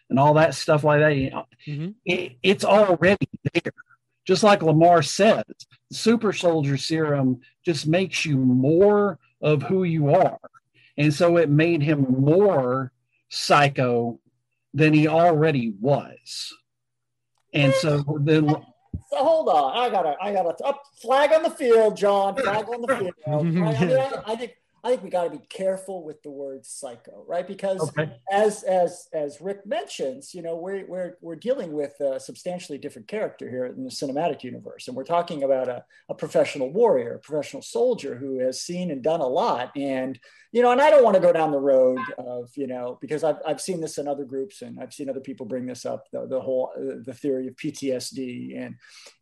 And all that stuff like that. Mm-hmm. It, it's already there. Just like Lemar says, super soldier serum just makes you more of who you are. And so it made him more psycho than he already was. And so then so hold on. I gotta, I gotta up flag on the field, John. Flag on the field. I, mean, I, I think I think we got to be careful with the word psycho, right? Because okay. as as as Rick mentions, you know, we're we're we're dealing with a substantially different character here in the cinematic universe, and we're talking about a, a professional warrior, a professional soldier who has seen and done a lot, and you know, and I don't want to go down the road of you know because I've I've seen this in other groups, and I've seen other people bring this up the the whole the theory of PTSD and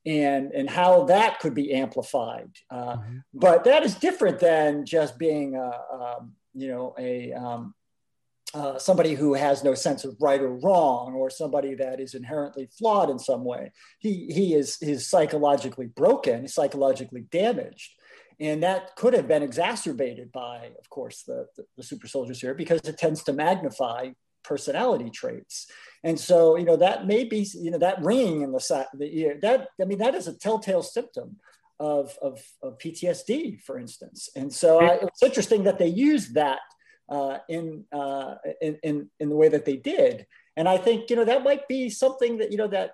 and and how that could be amplified, uh, mm-hmm. but that is different than just being being a, um, you know a um, uh, somebody who has no sense of right or wrong, or somebody that is inherently flawed in some way. He he is is psychologically broken, psychologically damaged, and that could have been exacerbated by, of course, the the, the super soldier serum because it tends to magnify personality traits. And so, you know, that may be, you know, that ringing in the, the ear, that, I mean, that is a telltale symptom of, of, of PTSD, for instance. And so I, it's interesting that they used that uh, in, uh, in, in, in the way that they did. And I think, you know, that might be something that, you know, that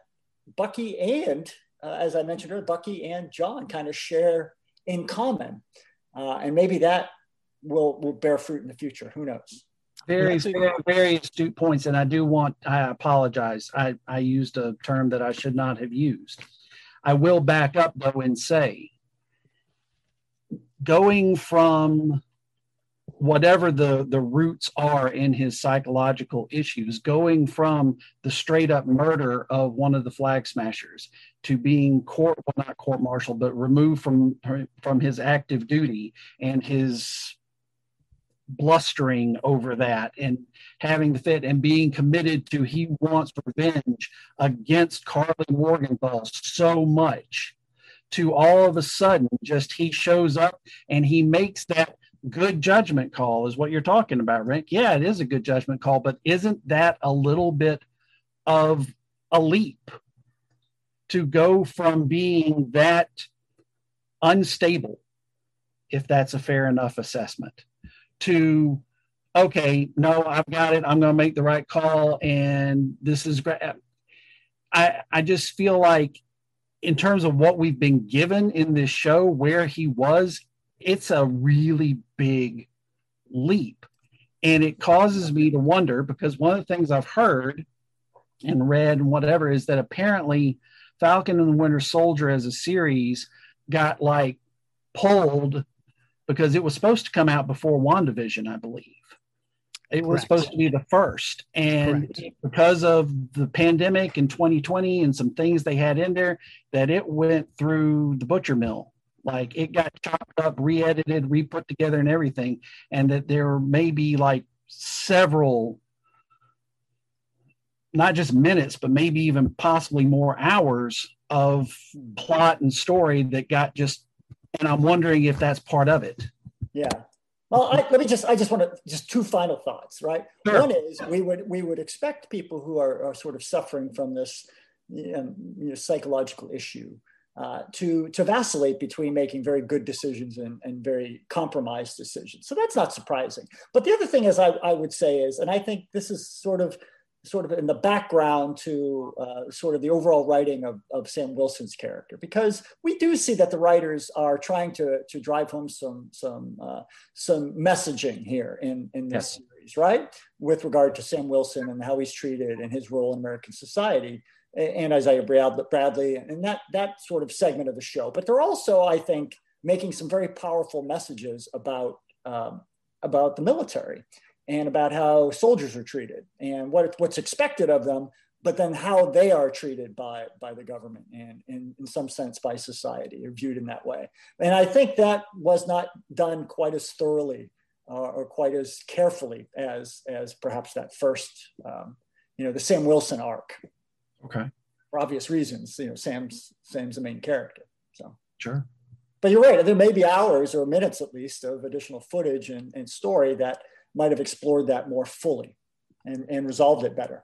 Bucky and, uh, as I mentioned earlier, Bucky and John kind of share in common. Uh, and maybe that will, will bear fruit in the future. Who knows? Very, very, very astute points. And I do want, I apologize. I, I used a term that I should not have used. I will back up though and say going from whatever the the roots are in his psychological issues going from the straight up murder of one of the flag smashers to being court well not court martial but removed from from his active duty and his blustering over that and having the fit and being committed to he wants revenge against Karli Morgenthau so much to all of a sudden just he shows up and he makes that good judgment call is what you're talking about Rick. Yeah it is a good judgment call but isn't that a little bit of a leap to go from being that unstable if that's a fair enough assessment to okay no i've got it. I'm going to make the right call and this is great. I i just feel like in terms of what we've been given in this show where he was it's a really big leap. And it causes me to wonder because one of the things i've heard and read and whatever is that apparently falcon and the winter soldier as a series got like pulled because it was supposed to come out before WandaVision, I believe. It was Correct. supposed to be the first. And Correct. because of the pandemic in 2020 and some things they had in there, that it went through the butcher mill. Like it got chopped up, re edited, re put together, and everything. And that there may be like several, not just minutes, but maybe even possibly more hours of plot and story that got just and I'm wondering if that's part of it. Yeah. Well, I, let me just, I just want to, just two final thoughts, right? Sure. One is we would, we would expect people who are, are sort of suffering from this you know, psychological issue uh, to, to vacillate between making very good decisions and, and very compromised decisions. So that's not surprising. But the other thing is I, I would say is, and I think this is sort of sort of in the background to uh, sort of the overall writing of, of Sam Wilson's character, because we do see that the writers are trying to, to drive home some, some, uh, some messaging here in, in this series, right? With regard to Sam Wilson and how he's treated and his role in American society and Isaiah Bradley and that, that sort of segment of the show. But they're also, I think, making some very powerful messages about um, about the military and about how soldiers are treated and what what's expected of them, but then how they are treated by by the government and, and in some sense by society or viewed in that way. And I think that was not done quite as thoroughly uh, or quite as carefully as as perhaps that first, um, you know, the Sam Wilson arc. Okay. For obvious reasons, you know, Sam's Sam's the main character. So sure. But you're right. There may be hours or minutes at least of additional footage and, and story that might have explored that more fully and, and resolved it better.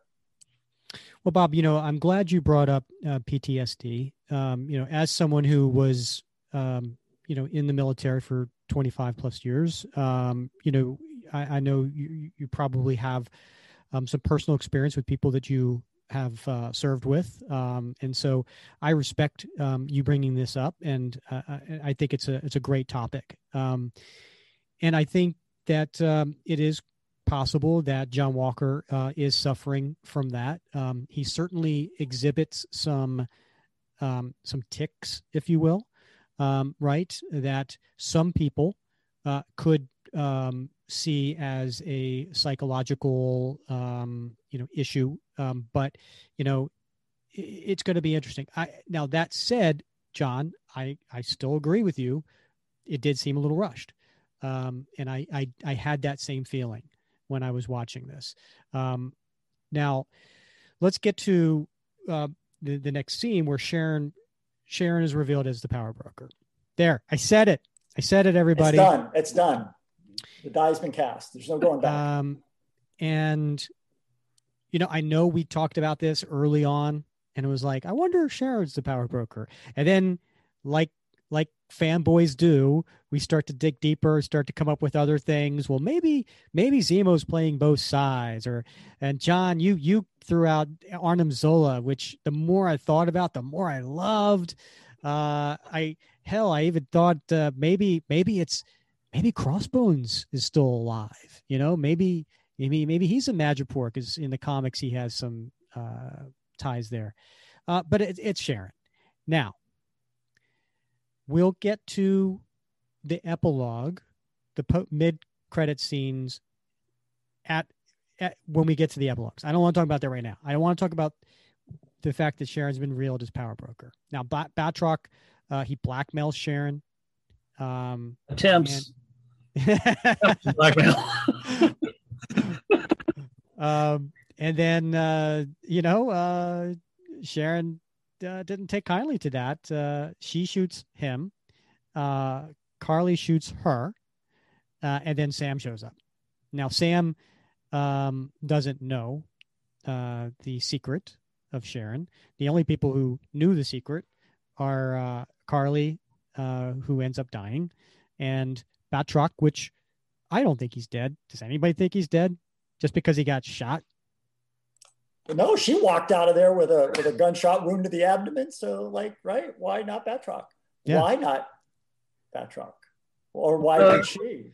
Well, Bob, you know, I'm glad you brought up uh, PTSD. Um, you know, as someone who was, um, you know, in the military for 25 plus years, um, you know, I, I know you, you probably have um, some personal experience with people that you have uh, served with, um, and so I respect um, you bringing this up, and uh, I think it's a it's a great topic. and I think that it is possible that John Walker uh, is suffering from that. Um, he certainly exhibits some um, some ticks, if you will, um, right? That some people uh, could um, see as a psychological, um, you know, issue. Um, but you know, it's going to be interesting. I, now that said, John, I I still agree with you. It did seem a little rushed. Um, and I, I I had that same feeling when I was watching this. Um, now, let's get to uh, the, the next scene where Sharon Sharon is revealed as the power broker. There, I said it. I said it, everybody. It's done. It's done. The die's been cast. There's no going back. Um, and you know, I know we talked about this early on, and it was like, I wonder if Sharon's the power broker. And then, like like fanboys do, we start to dig deeper, start to come up with other things. Well, maybe maybe Zemo's playing both sides, or and John, you you threw out Arnim Zola, which the more I thought about, the more I loved. Uh, I hell, I even thought uh, maybe maybe it's maybe Crossbones is still alive. You know, maybe maybe maybe he's a Madripoor because in the comics he has some uh, ties there. Uh, but it, it's Sharon. Now, we'll get to the epilogue, the po- mid credit scenes at, at when we get to the epilogues. I don't want to talk about that right now. I don't want to talk about the fact that Sharon's been reeled as power broker. Now, Bat- Batroc, uh, he blackmails Sharon. Um, Attempts. And- blackmail. um, and then uh, you know, uh, Sharon uh, didn't take kindly to that. Uh, she shoots him. Uh, Karli shoots her, uh, and then Sam shows up. Now Sam um, doesn't know uh, the secret of Sharon. The only people who knew the secret are uh, Karli, who ends up dying, and Batroc, which I don't think he's dead. Does anybody think he's dead? Just because he got shot? No, she walked out of there with a with a gunshot wound to the abdomen. So, like, right? Why not Batroc? Yeah. Why not Batroc? Or why uh, did she?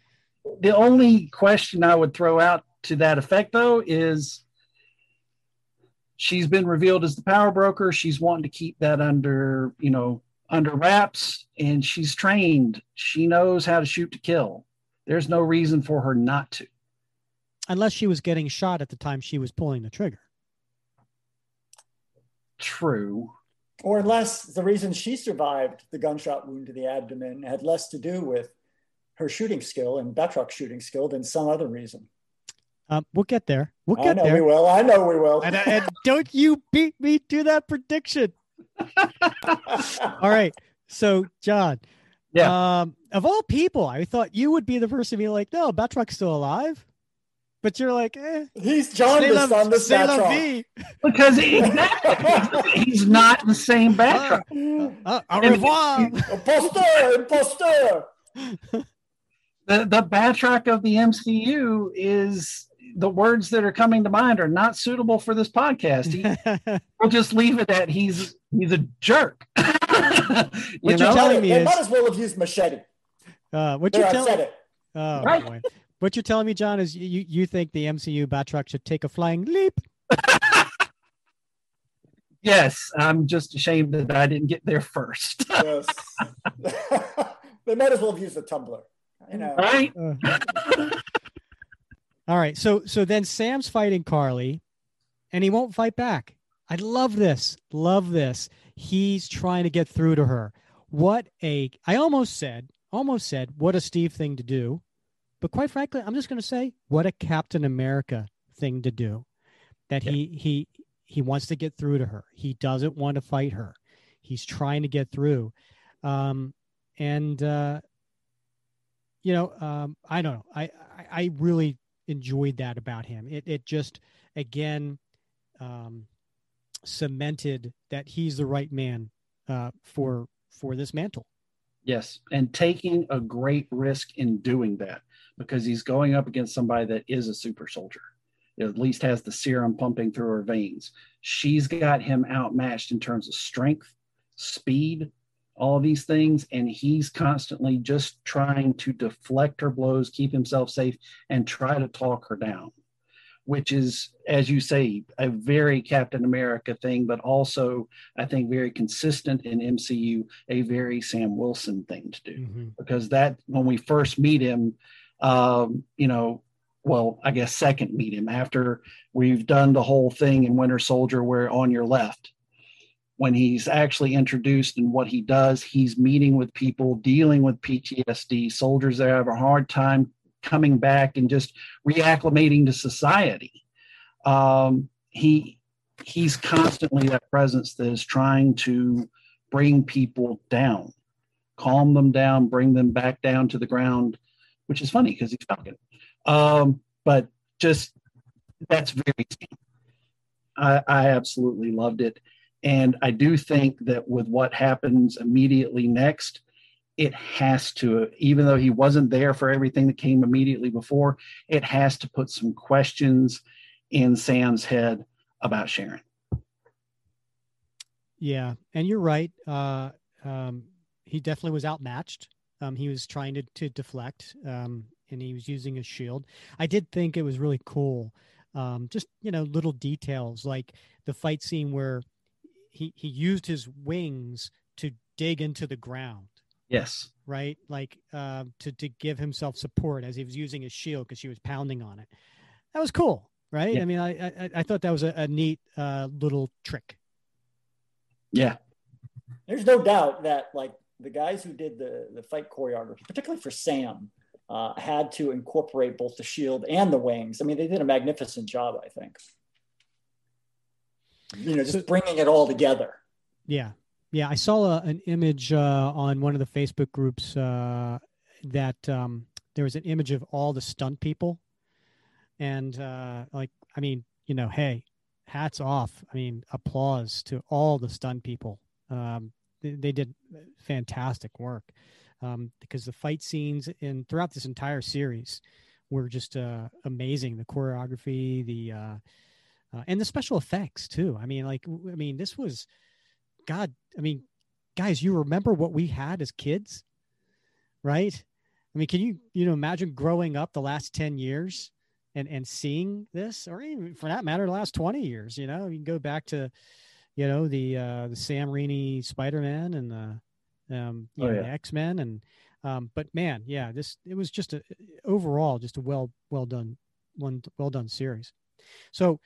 The only question I would throw out to that effect, though, is she's been revealed as the power broker. She's wanting to keep that under, you know, under wraps, and she's trained. She knows how to shoot to kill. There's no reason for her not to. Unless she was getting shot at the time she was pulling the trigger true. Or unless the reason she survived the gunshot wound to the abdomen had less to do with her shooting skill and Batroc's shooting skill than some other reason. Um, we'll get there. We'll get I know there. we will. I know we will. and, and don't you beat me to that prediction. all right. So, John. Yeah. Um, of all people, I thought you would be the person be like, no, Batroc's still alive. But you're like, eh. He's jaundiced on the Batroc. Because exactly, he's not the same Batroc. Uh, uh, au revoir. impostor, impostor. The, the Batroc of the MCU is the words that are coming to mind are not suitable for this podcast. He, we'll just leave it at he's he's a jerk. what you are telling me they is might as well have used machete. Uh, what you're telling it. Oh right? Boy. What you're telling me, John, is you, you think the MCU Batroc should take a flying leap? yes, I'm just ashamed that I didn't get there first. yes. they might as well have used the tumbler. You know, Right? Uh, all right. So so then Sam's fighting Karli, and he won't fight back. I love this. Love this. He's trying to get through to her. What a I almost said, almost said, what a Steve thing to do. But quite frankly, I'm just gonna say, what a Captain America thing to do. That he he he wants to get through to her. He doesn't want to fight her. He's trying to get through. Um and uh you know, um, I don't know. I, I, I really enjoyed that about him. It, it just, again, um, cemented that he's the right man uh, for for this mantle. Yes, and taking a great risk in doing that because he's going up against somebody that is a super soldier. At least has the serum pumping through her veins. She's got him outmatched in terms of strength, speed, all of these things, and he's constantly just trying to deflect her blows, keep himself safe, and try to talk her down. Which is, as you say, a very Captain America thing, but also I think very consistent in MCU, a very Sam Wilson thing to do. Mm-hmm. Because that when we first meet him, um, you know, well, I guess second meet him after we've done the whole thing in Winter Soldier where on your left, when he's actually introduced and what he does, he's meeting with people dealing with PTSD, soldiers that have a hard time coming back and just reacclimating to society. Um, he he's constantly that presence that is trying to bring people down, calm them down, bring them back down to the ground, which is funny because he's Falcon. Um, but just that's very I, I absolutely loved it. And I do think that with what happens immediately next, it has to, even though he wasn't there for everything that came immediately before, it has to put some questions in Sam's head about Sharon. Yeah, and you're right. Uh, um, he definitely was outmatched. Um, he was trying to to deflect, um, and he was using a shield. I did think it was really cool. Um, just you know, little details like the fight scene where he he used his wings to dig into the ground. Yes. Right, like uh, to to give himself support as he was using his shield because she was pounding on it. That was cool, right? Yeah. I mean, I, I I thought that was a, a neat uh, little trick. Yeah. There's no doubt that like the guys who did the the fight choreography, particularly for Sam, uh, had to incorporate both the shield and the wings. I mean, they did a magnificent job. I think. You know, just So- bringing it all together. Yeah, yeah. I saw a, an image uh, on one of the Facebook groups uh, that um, there was an image of all the stunt people, and uh, like, I mean, you know, hey, hats off. I mean, applause to all the stunt people. Um, they, did fantastic work um, because the fight scenes in throughout this entire series were just uh, amazing. The choreography, the uh, uh, and the special effects too. I mean, like, I mean, this was, God. I mean, guys, you remember what we had as kids, right? I mean, can you you know imagine growing up the last ten years and and seeing this, or even for that matter, the last twenty years? You know, you can go back to, you know, the uh, the Sam Raimi Spider Man and the um, you Oh, know, yeah. the X Men and um, but man, yeah, this it was just a overall just a well well done one well done series. So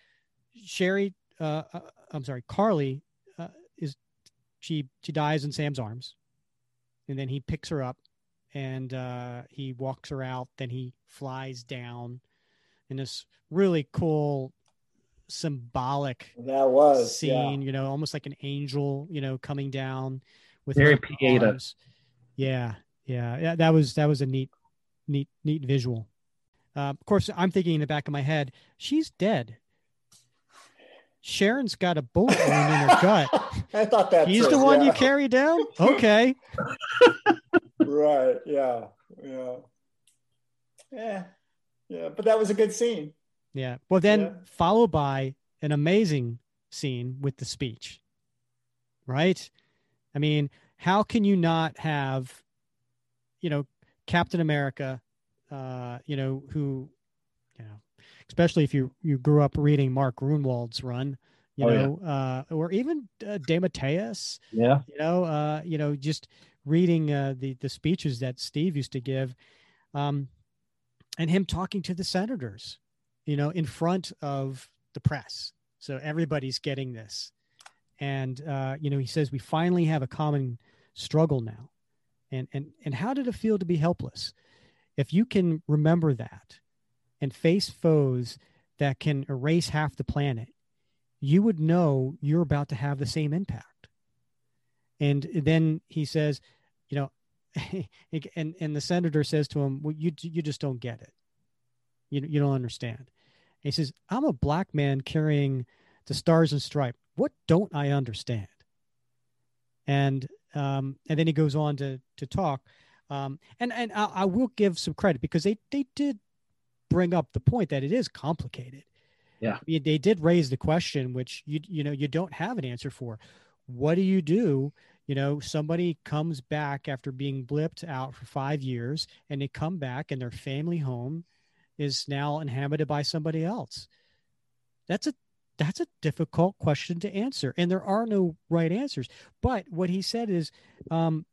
Sherry, uh, uh, I'm sorry, Karli uh, is she she dies in Sam's arms, and then he picks her up, and uh, he walks her out. Then he flies down in this really cool, symbolic That was scene. You know, almost like an angel. You know, coming down with Very open Pieta. Yeah, yeah, yeah. That was that was a neat, neat, neat visual. Uh, of course, I'm thinking in the back of my head, she's dead. Sharon's got a bullet wound in her gut. I thought that He's too, the one yeah. you carry down. Okay. right. Yeah. Yeah. Yeah. Yeah. But that was a good scene. Yeah. Well, then Yeah. followed by an amazing scene with the speech. Right. I mean, how can you not have, you know, Captain America, uh, you know, who, you know, especially if you you grew up reading Mark Gruenwald's run, you Oh, yeah. know, uh, or even uh, DeMatteis, Yeah. you know, uh, you know, just reading uh, the the speeches that Steve used to give. um, and him talking to the senators, you know, in front of the press. So everybody's getting this. And, uh, you know, he says, we finally have a common struggle now. And, and, and how did it feel to be helpless? If you can remember that and face foes that can erase half the planet, you would know you're about to have the same impact. And then he says, you know, and and the senator says to him, "Well, you you just don't get it. You you don't understand." He says, "I'm a black man carrying the stars and stripes. What don't I understand?" And um, and then he goes on to to talk, um, and and I, I will give some credit because they they did bring up the point that it is complicated. Yeah, they did raise the question, which you you know you don't have an answer for. What do you do you know somebody comes back after being blipped out for five years and they come back and their family home is now inhabited by somebody else? That's a that's a difficult question to answer and there are no right answers. But what he said is um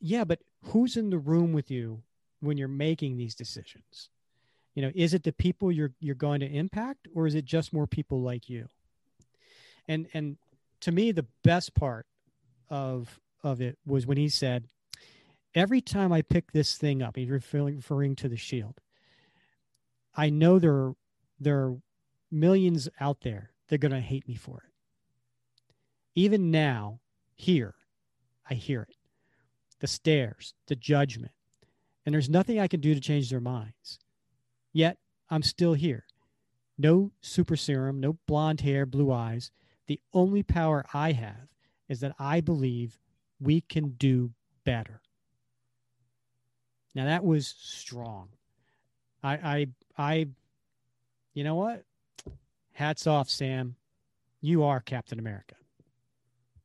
yeah but who's in the room with you when you're making these decisions? You know is it the people you're you're going to impact or is it just more people like you? And and to me the best part of of it was when he said, "Every time I pick this thing up, he's referring, referring to the shield. I know there are, there are millions out there they are going to hate me for it. Even now, here, I hear it. The stares, the judgment, and there's nothing I can do to change their minds. Yet I'm still here. No super serum, no blonde hair, blue eyes. The only power I have is that I believe we can do better. Now that was strong. I I I you know what? Hats off, Sam. You are Captain America.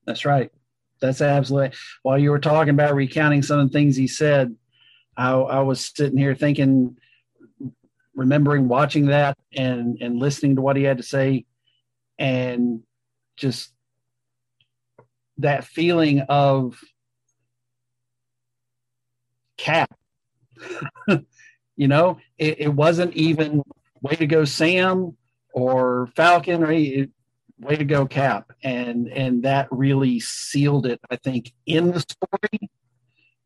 That's right. That's absolutely while you were talking about recounting some of the things he said, I, I was sitting here thinking, remembering watching that and and listening to what he had to say and just that feeling of cap. you know, it, it, wasn't even way to go Sam or Falcon or it, way to go Cap, and and that really sealed it. I think in the story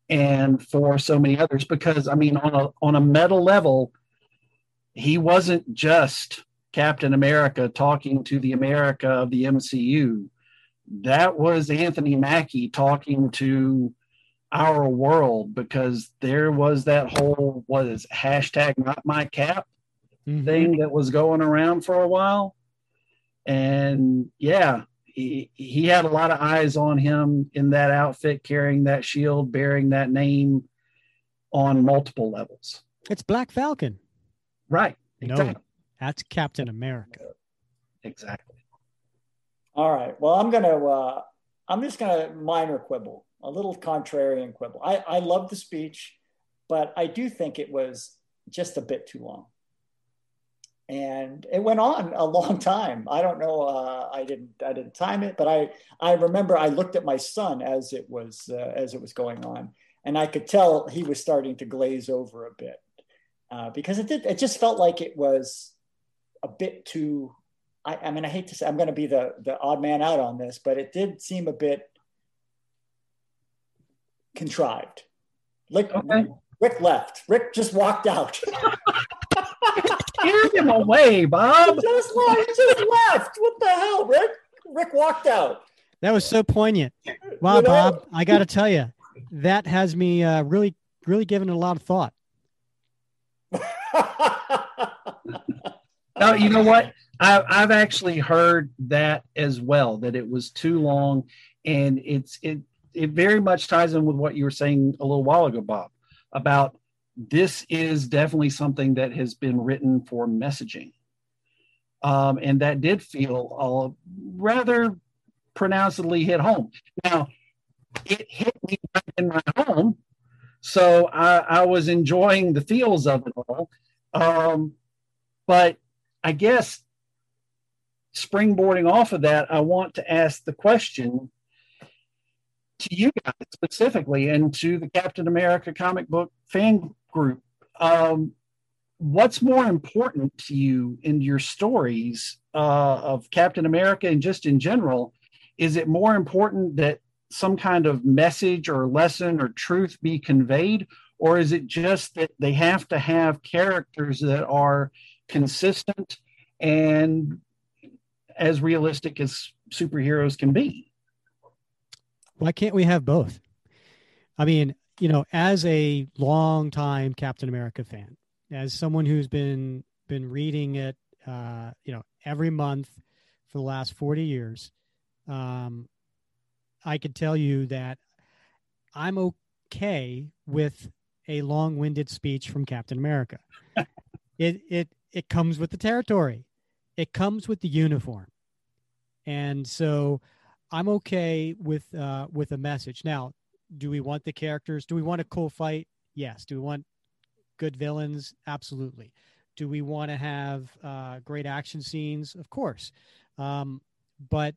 and for so many others because I mean on a on a meta level, he wasn't just Captain America talking to the America of the MCU that was Anthony Mackie talking to our world because there was that whole what is hashtag not my cap mm-hmm. thing that was going around for a while. And yeah, he, he had a lot of eyes on him in that outfit, carrying that shield, bearing that name on multiple levels. It's Black Falcon. Right. Exactly. No, that's Captain America. Exactly. All right. Well, I'm gonna. Uh, I'm just gonna minor quibble, a little contrarian quibble. I I love the speech, but I do think it was just a bit too long, and it went on a long time. I don't know. Uh, I didn't. I didn't time it, but I I remember I looked at my son as it was uh, as it was going on, and I could tell he was starting to glaze over a bit uh, because it did. It just felt like it was a bit too I, I mean, I hate to say I'm going to be the the odd man out on this, but it did seem a bit contrived. Like okay. Rick left. Rick just walked out. Get him away, Bob. He just, left. He just left. What the hell, Rick? Rick walked out. That was so poignant. Wow, you know? Bob, I got to tell you, that has me uh, really, really giving it a lot of thought. no, you know what? I, I've actually heard that as well. That it was too long, and it's it it very much ties in with what you were saying a little while ago, Bob, about this is definitely something that has been written for messaging. Um, and that did feel uh, rather pronouncedly hit home. Now, it hit me in my home, so I, I was enjoying the feels of it all. Um, but I guess springboarding off of that, I want to ask the question to you guys specifically and to the Captain America comic book fan group. Um, what's more important to you in your stories uh, of Captain America and just in general? Is it more important that some kind of message or lesson or truth be conveyed? Or is it just that they have to have characters that are consistent and as realistic as superheroes can be? Why can't we have both? I mean, you know, as a long time Captain America fan, as someone who's been been reading it, uh, you know, every month for the last forty years, um, I could tell you that I'm okay with a long-winded speech from Captain America. it it it comes with the territory. It comes with the uniform. And so I'm okay with uh with a message. Now, do we want the characters? Do we want a cool fight? Yes. Do we want good villains? Absolutely. Do we want to have uh, great action scenes? Of course. Um, but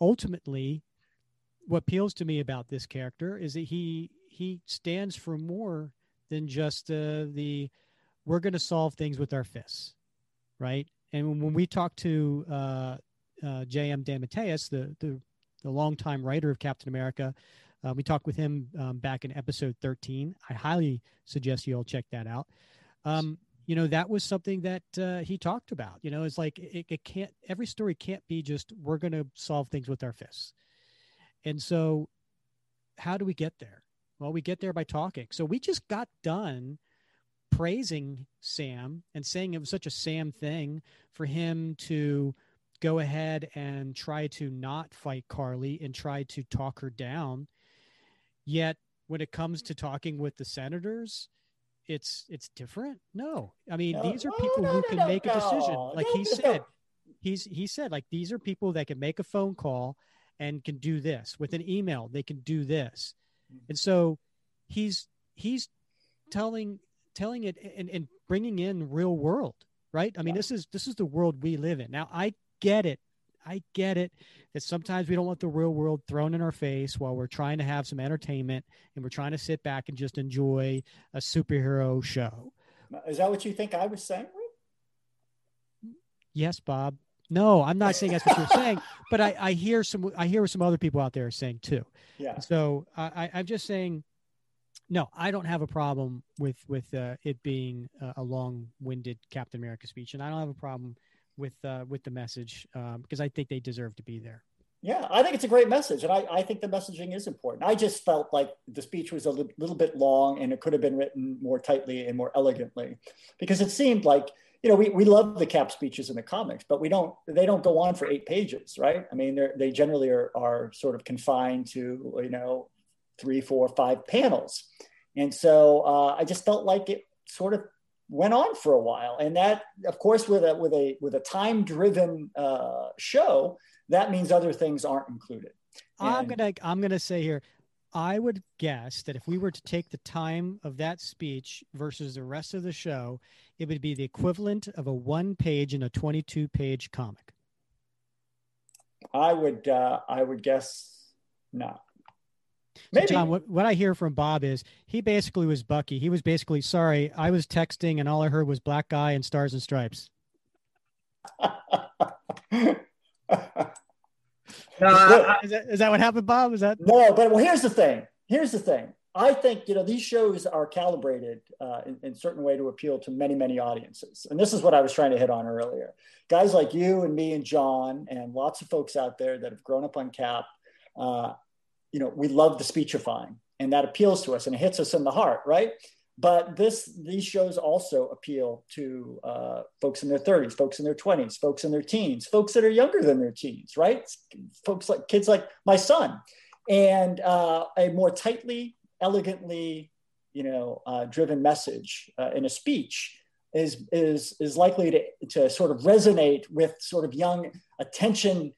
ultimately, what appeals to me about this character is that he he stands for more than just uh, the we're going to solve things with our fists, right? And when we talk to uh, J.M. DeMatteis, the the the longtime writer of Captain America, uh, we talked with him um, back in episode 13. I highly suggest you all check that out. Um, you know, that was something that uh, he talked about. You know, it's like it, it can't, every story can't be just we're going to solve things with our fists. And so, how do we get there? Well, we get there by talking. So, we just got done praising Sam and saying it was such a Sam thing for him to go ahead and try to not fight Karli and try to talk her down Yet when it comes to talking with the senators, it's it's different. No, I mean no. these are people no, who can make a decision. Like he said, he's he said like these are people that can make a phone call and can do this with an email. They can do this, mm-hmm. and so he's he's telling telling it and, and bringing in real world right i mean yeah. this is this is the world we live in now i get it I get it that sometimes we don't want the real world thrown in our face while we're trying to have some entertainment and we're trying to sit back and just enjoy a superhero show. Is that what you think I was saying? Yes, Bob. No, I'm not saying that's what you're saying, but I, I hear some I hear some other people out there saying too. Yeah. So I, I'm just saying, no, I don't have a problem with with uh, it being a long-winded Captain America speech, and I don't have a problem with uh, with the message um, because I think they deserve to be there. Yeah, I think it's a great message, and I, I think the messaging is important. I just felt like the speech was a li- little bit long, and it could have been written more tightly and more elegantly, because it seemed like you know we, we love the cap speeches in the comics, but we don't they don't go on for eight pages, right? I mean, they generally are are sort of confined to you know three, four, five panels, and so uh, I just felt like it sort of went on for a while. And that of course with a with a with a time driven uh, show that means other things aren't included. And i'm gonna i'm gonna say here i would guess that if we were to take the time of that speech versus the rest of the show it would be the equivalent of a one page in a 22 page comic. I would uh, i would guess not Maybe. So John, what, what I hear from Bob is he basically was Bucky. He was basically sorry. I was texting and all I heard was black guy and stars and stripes. no, is, that, is that what happened, Bob? Is that no? But well, here's the thing. Here's the thing. I think you know these shows are calibrated uh, in, in certain way to appeal to many many audiences, and this is what I was trying to hit on earlier. Guys like you and me and John and lots of folks out there that have grown up on Cap uh, you know, we love the speechifying and that appeals to us and it hits us in the heart, right? But this these shows also appeal to uh, folks in their 30s, folks in their 20s, folks in their teens, folks that are younger than their teens, right? Folks like kids like my son, and uh, a more tightly, elegantly, you know, uh, driven message uh, in a speech is is is likely to to sort of resonate with sort of young attention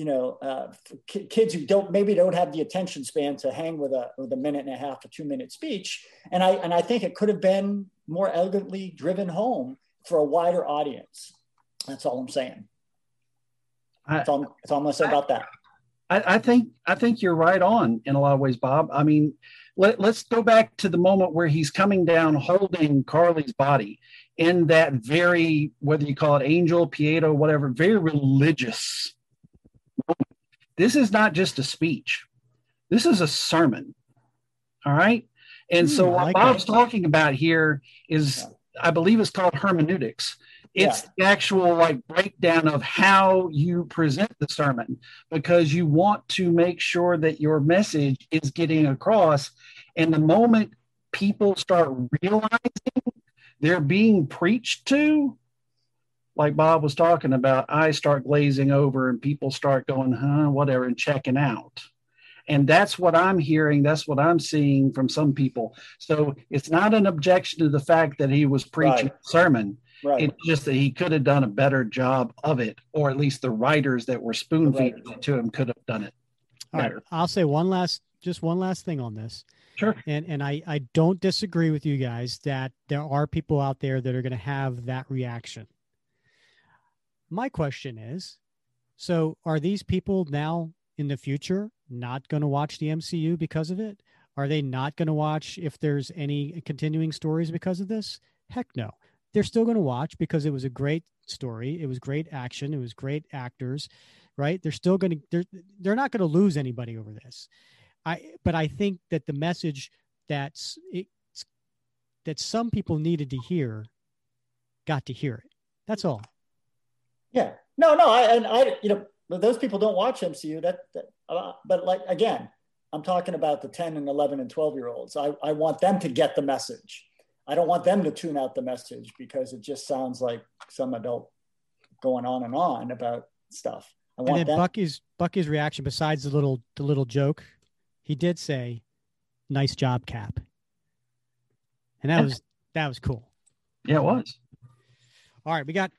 you know, uh, kids who don't maybe don't have the attention span to hang with a with a minute and a half, a two minute speech, and I and I think it could have been more elegantly driven home for a wider audience. That's all I'm saying. That's all, that's all I'm going to say I, about that. I, I, think I think you're right on in a lot of ways, Bob. I mean, let, let's go back to the moment where he's coming down holding Karli's body in that very whether you call it angel, pieto, whatever, very religious. This is not just a speech. This is a sermon. All right. And mm, so what like Bob's that. talking about here is I believe it's called hermeneutics. It's yeah. the actual like breakdown of how you present the sermon because you want to make sure that your message is getting across. And the moment people start realizing they're being preached to, like Bob was talking about, eyes start glazing over and people start going, huh, whatever, and checking out. And that's what I'm hearing. That's what I'm seeing from some people. So it's not an objection to the fact that he was preaching right. a sermon. Right. It's just that he could have done a better job of it, or at least the writers that were spoon feeding it to him could have done it better. Right. I'll say one last, just one last thing on this. Sure. And and I I don't disagree with you guys that there are people out there that are going to have that reaction. My question is, so are these people now in the future not going to watch the MCU because of it? Are they not going to watch if there's any continuing stories because of this? Heck no. They're still going to watch because it was a great story. It was great action. It was great actors, right? They're still going to they're they're not going to lose anybody over this. I but I think that the message that's it, that some people needed to hear got to hear it. That's all. Yeah. No, no, I and I you know those people don't watch MCU. That, that uh, but like again, I'm talking about the 10 and 11 and 12 year olds. I, I want them to get the message. I don't want them to tune out the message because it just sounds like some adult going on and on about stuff. I want and then them- Bucky's Bucky's reaction, besides the little the little joke, he did say, "Nice job, Cap," and that was that was cool. Yeah, it was. All right, we got.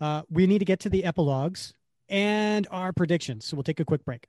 Uh, we need to get to the epilogues and our predictions. So we'll take a quick break.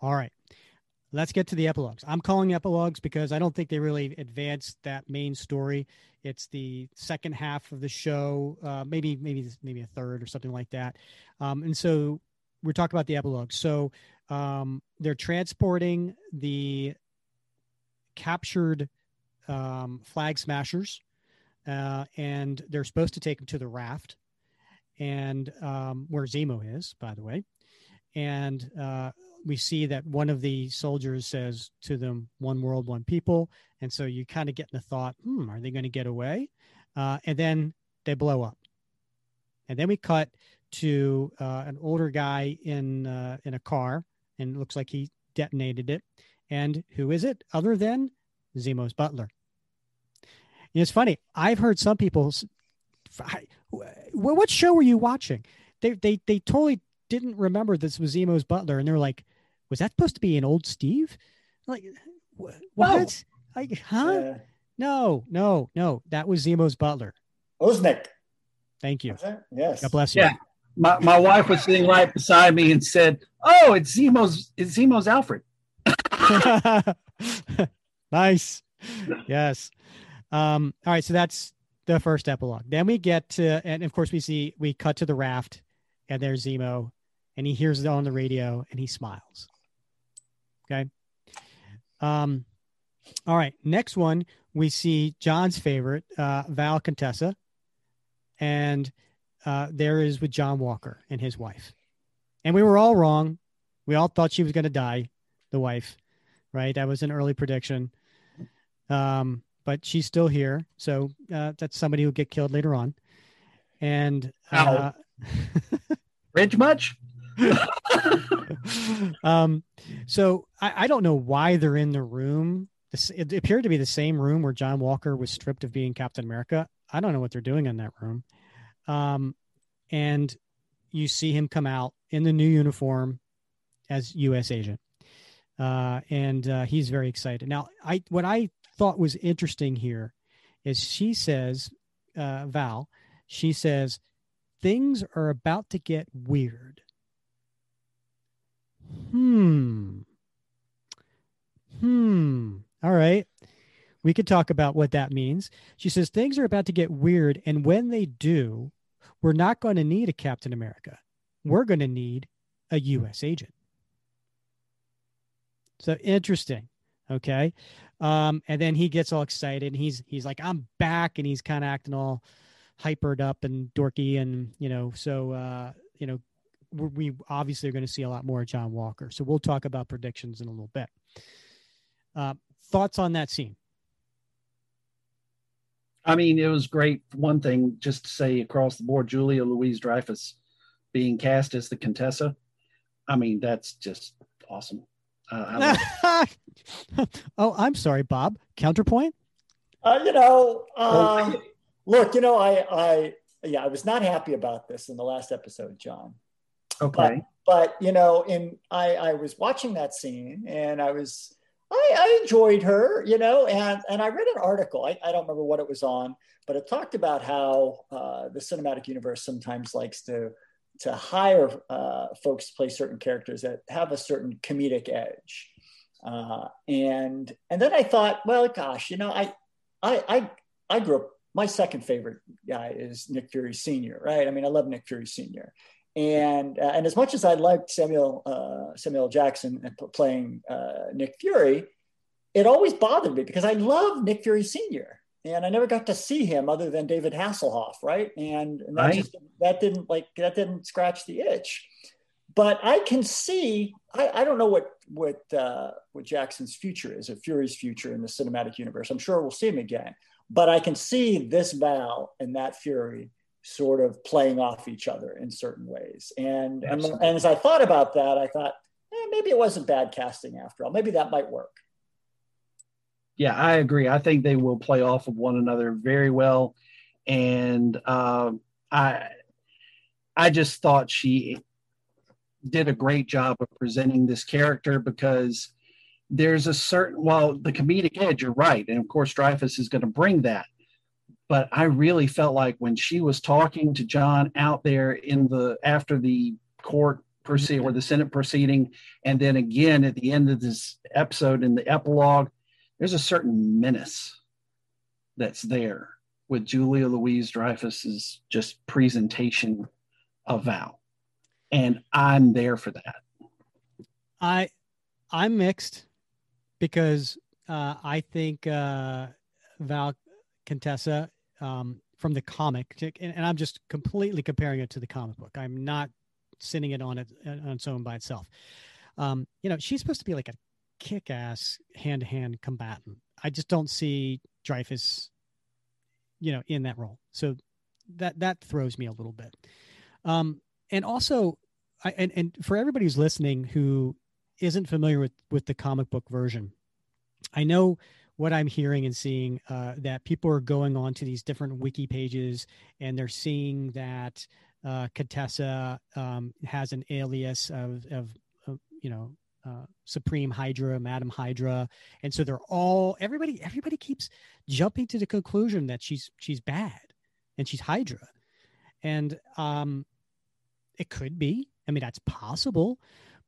All right. Let's get to the epilogues. I'm calling epilogues because I don't think they really advanced that main story. It's the second half of the show, uh, maybe maybe maybe a third or something like that. Um, and so we're talking about the epilogue. So um, they're transporting the captured um, flag smashers, uh, and they're supposed to take them to the raft and um, where Zemo is, by the way. And uh, we see that one of the soldiers says to them, "One world, one people." And so you kind of get in the thought, "Hmm, are they going to get away?" Uh, and then they blow up. And then we cut to uh, an older guy in uh, in a car, and it looks like he detonated it. And who is it other than Zemo's butler? And it's funny. I've heard some people what show were you watching? They they they totally didn't remember this was Zemo's butler, and they're like, "Was that supposed to be an old Steve?" like, what? No. Like, huh? Yeah. No, no, no. That was Zemo's butler. Oeznik. Thank you. Yes. God bless you. Yeah. My, my wife was sitting right beside me and said, "Oh, it's Zemo's. It's Zemo's Alfred." nice. Yes. Um, all right. So that's the first epilogue. Then we get to, and of course, we see we cut to the raft, and there's Zemo, and he hears it on the radio, and he smiles. Okay. Um. All right. Next one, we see John's favorite, uh, Val Contessa, and uh, there is with John Walker and his wife, and we were all wrong. We all thought she was going to die, the wife, right? That was an early prediction. Um, but she's still here. So uh, that's somebody who'll get killed later on. And uh, Ridge much? um, so I, I, don't know why they're in the room. It appeared to be the same room where John Walker was stripped of being Captain America. I don't know what they're doing in that room. Um, and you see him come out in the new uniform as U.S. agent, uh, and uh, he's very excited. Now, I what I thought was interesting here is she says, uh, Val, she says, things are about to get weird. Hmm. Hmm. All right. We could talk about what that means. She says things are about to get weird. And when they do, we're not going to need a Captain America. We're going to need a U.S. agent. So interesting. Okay. Um, and then he gets all excited and he's he's like, I'm back, and he's kind of acting all hypered up and dorky, and you know, so uh, you know, we obviously are going to see a lot more John Walker. So we'll talk about predictions in a little bit. Uh, thoughts on that scene? I mean, it was great. One thing, just to say across the board, Julia Louise Dreyfus being cast as the Contessa. I mean, that's just awesome. Uh, oh, I'm sorry, Bob. Counterpoint. Uh, you know, uh, look, you know, I, I, yeah, I was not happy about this in the last episode, John. Okay. But, but you know, in I, I was watching that scene and I was, I, I enjoyed her, you know, and and I read an article. I, I don't remember what it was on, but it talked about how uh, the cinematic universe sometimes likes to to hire uh, folks to play certain characters that have a certain comedic edge. Uh, and and then I thought, well, gosh, you know, I I I, I grew up. My second favorite guy is Nick Fury Senior, right? I mean, I love Nick Fury Senior, and uh, and as much as I liked Samuel uh, Samuel Jackson playing uh, Nick Fury, it always bothered me because I love Nick Fury Senior and I never got to see him other than David Hasselhoff, right? And, and that right. just that didn't like that didn't scratch the itch. But I can see I, I don't know what what uh, what Jackson's future is, or Fury's future in the cinematic universe. I'm sure we'll see him again, but I can see this Val and that Fury sort of playing off each other in certain ways. And and, and as I thought about that, I thought eh, maybe it wasn't bad casting after all. Maybe that might work yeah, I agree. I think they will play off of one another very well, and um, I I just thought she did a great job of presenting this character because there's a certain well the comedic edge. You're right, and of course Dreyfus is going to bring that. But I really felt like when she was talking to John out there in the after the court proceed or the Senate proceeding, and then again at the end of this episode in the epilogue there's a certain menace that's there with Julia Louise Dreyfus's just presentation of Val. And I'm there for that. I I'm mixed because uh, I think uh, Val Contessa um, from the comic, and, and, I'm just completely comparing it to the comic book. I'm not sitting it on it on its own by itself. Um, you know, she's supposed to be like a kick ass hand to hand combatant. I just don't see Dreyfus, you know, in that role. So that that throws me a little bit. Um, and also, I and, and for everybody who's listening who isn't familiar with with the comic book version, I know what I'm hearing and seeing uh, that people are going on to these different wiki pages and they're seeing that uh, Contessa um, has an alias of, of, of you know uh, Supreme Hydra, Madam Hydra, and so they're all everybody. Everybody keeps jumping to the conclusion that she's she's bad and she's Hydra, and um, it could be. I mean, that's possible,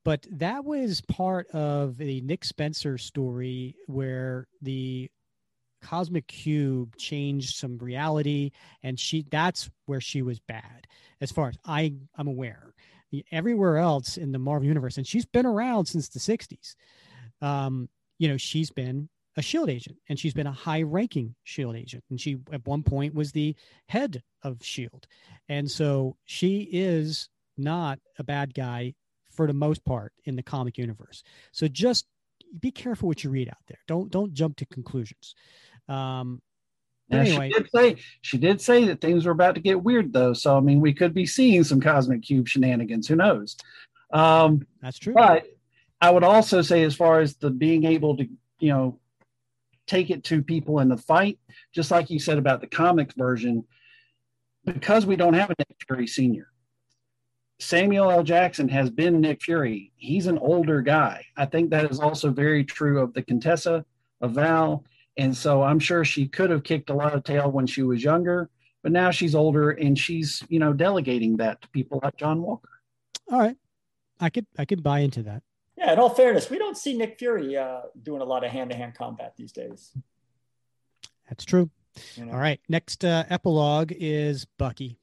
but that was part of the Nick Spencer story where the cosmic cube changed some reality and she that's where she was bad as far as i i'm aware everywhere else in the Marvel universe, and she's been around since the 60s. Um, you know, she's been a shield agent and she's been a high ranking shield agent and she at one point was the head of shield and so she is not a bad guy for the most part in the comic universe so just be careful what you read out there don't don't jump to conclusions um anyway, she did say she did say that things were about to get weird though. So I mean, we could be seeing some cosmic cube shenanigans. Who knows? Um, That's true. But I would also say, as far as the being able to, you know, take it to people in the fight, just like you said about the comics version, because we don't have a Nick Fury Senior. Samuel L. Jackson has been Nick Fury. He's an older guy. I think that is also very true of the Contessa, of Val. And so I'm sure she could have kicked a lot of tail when she was younger, but now she's older and she's, you know, delegating that to people like John Walker. All right. I could I could buy into that. Yeah, in all fairness, we don't see Nick Fury uh, doing a lot of hand-to-hand combat these days. That's true. You know? All right. Next uh, epilogue is Bucky.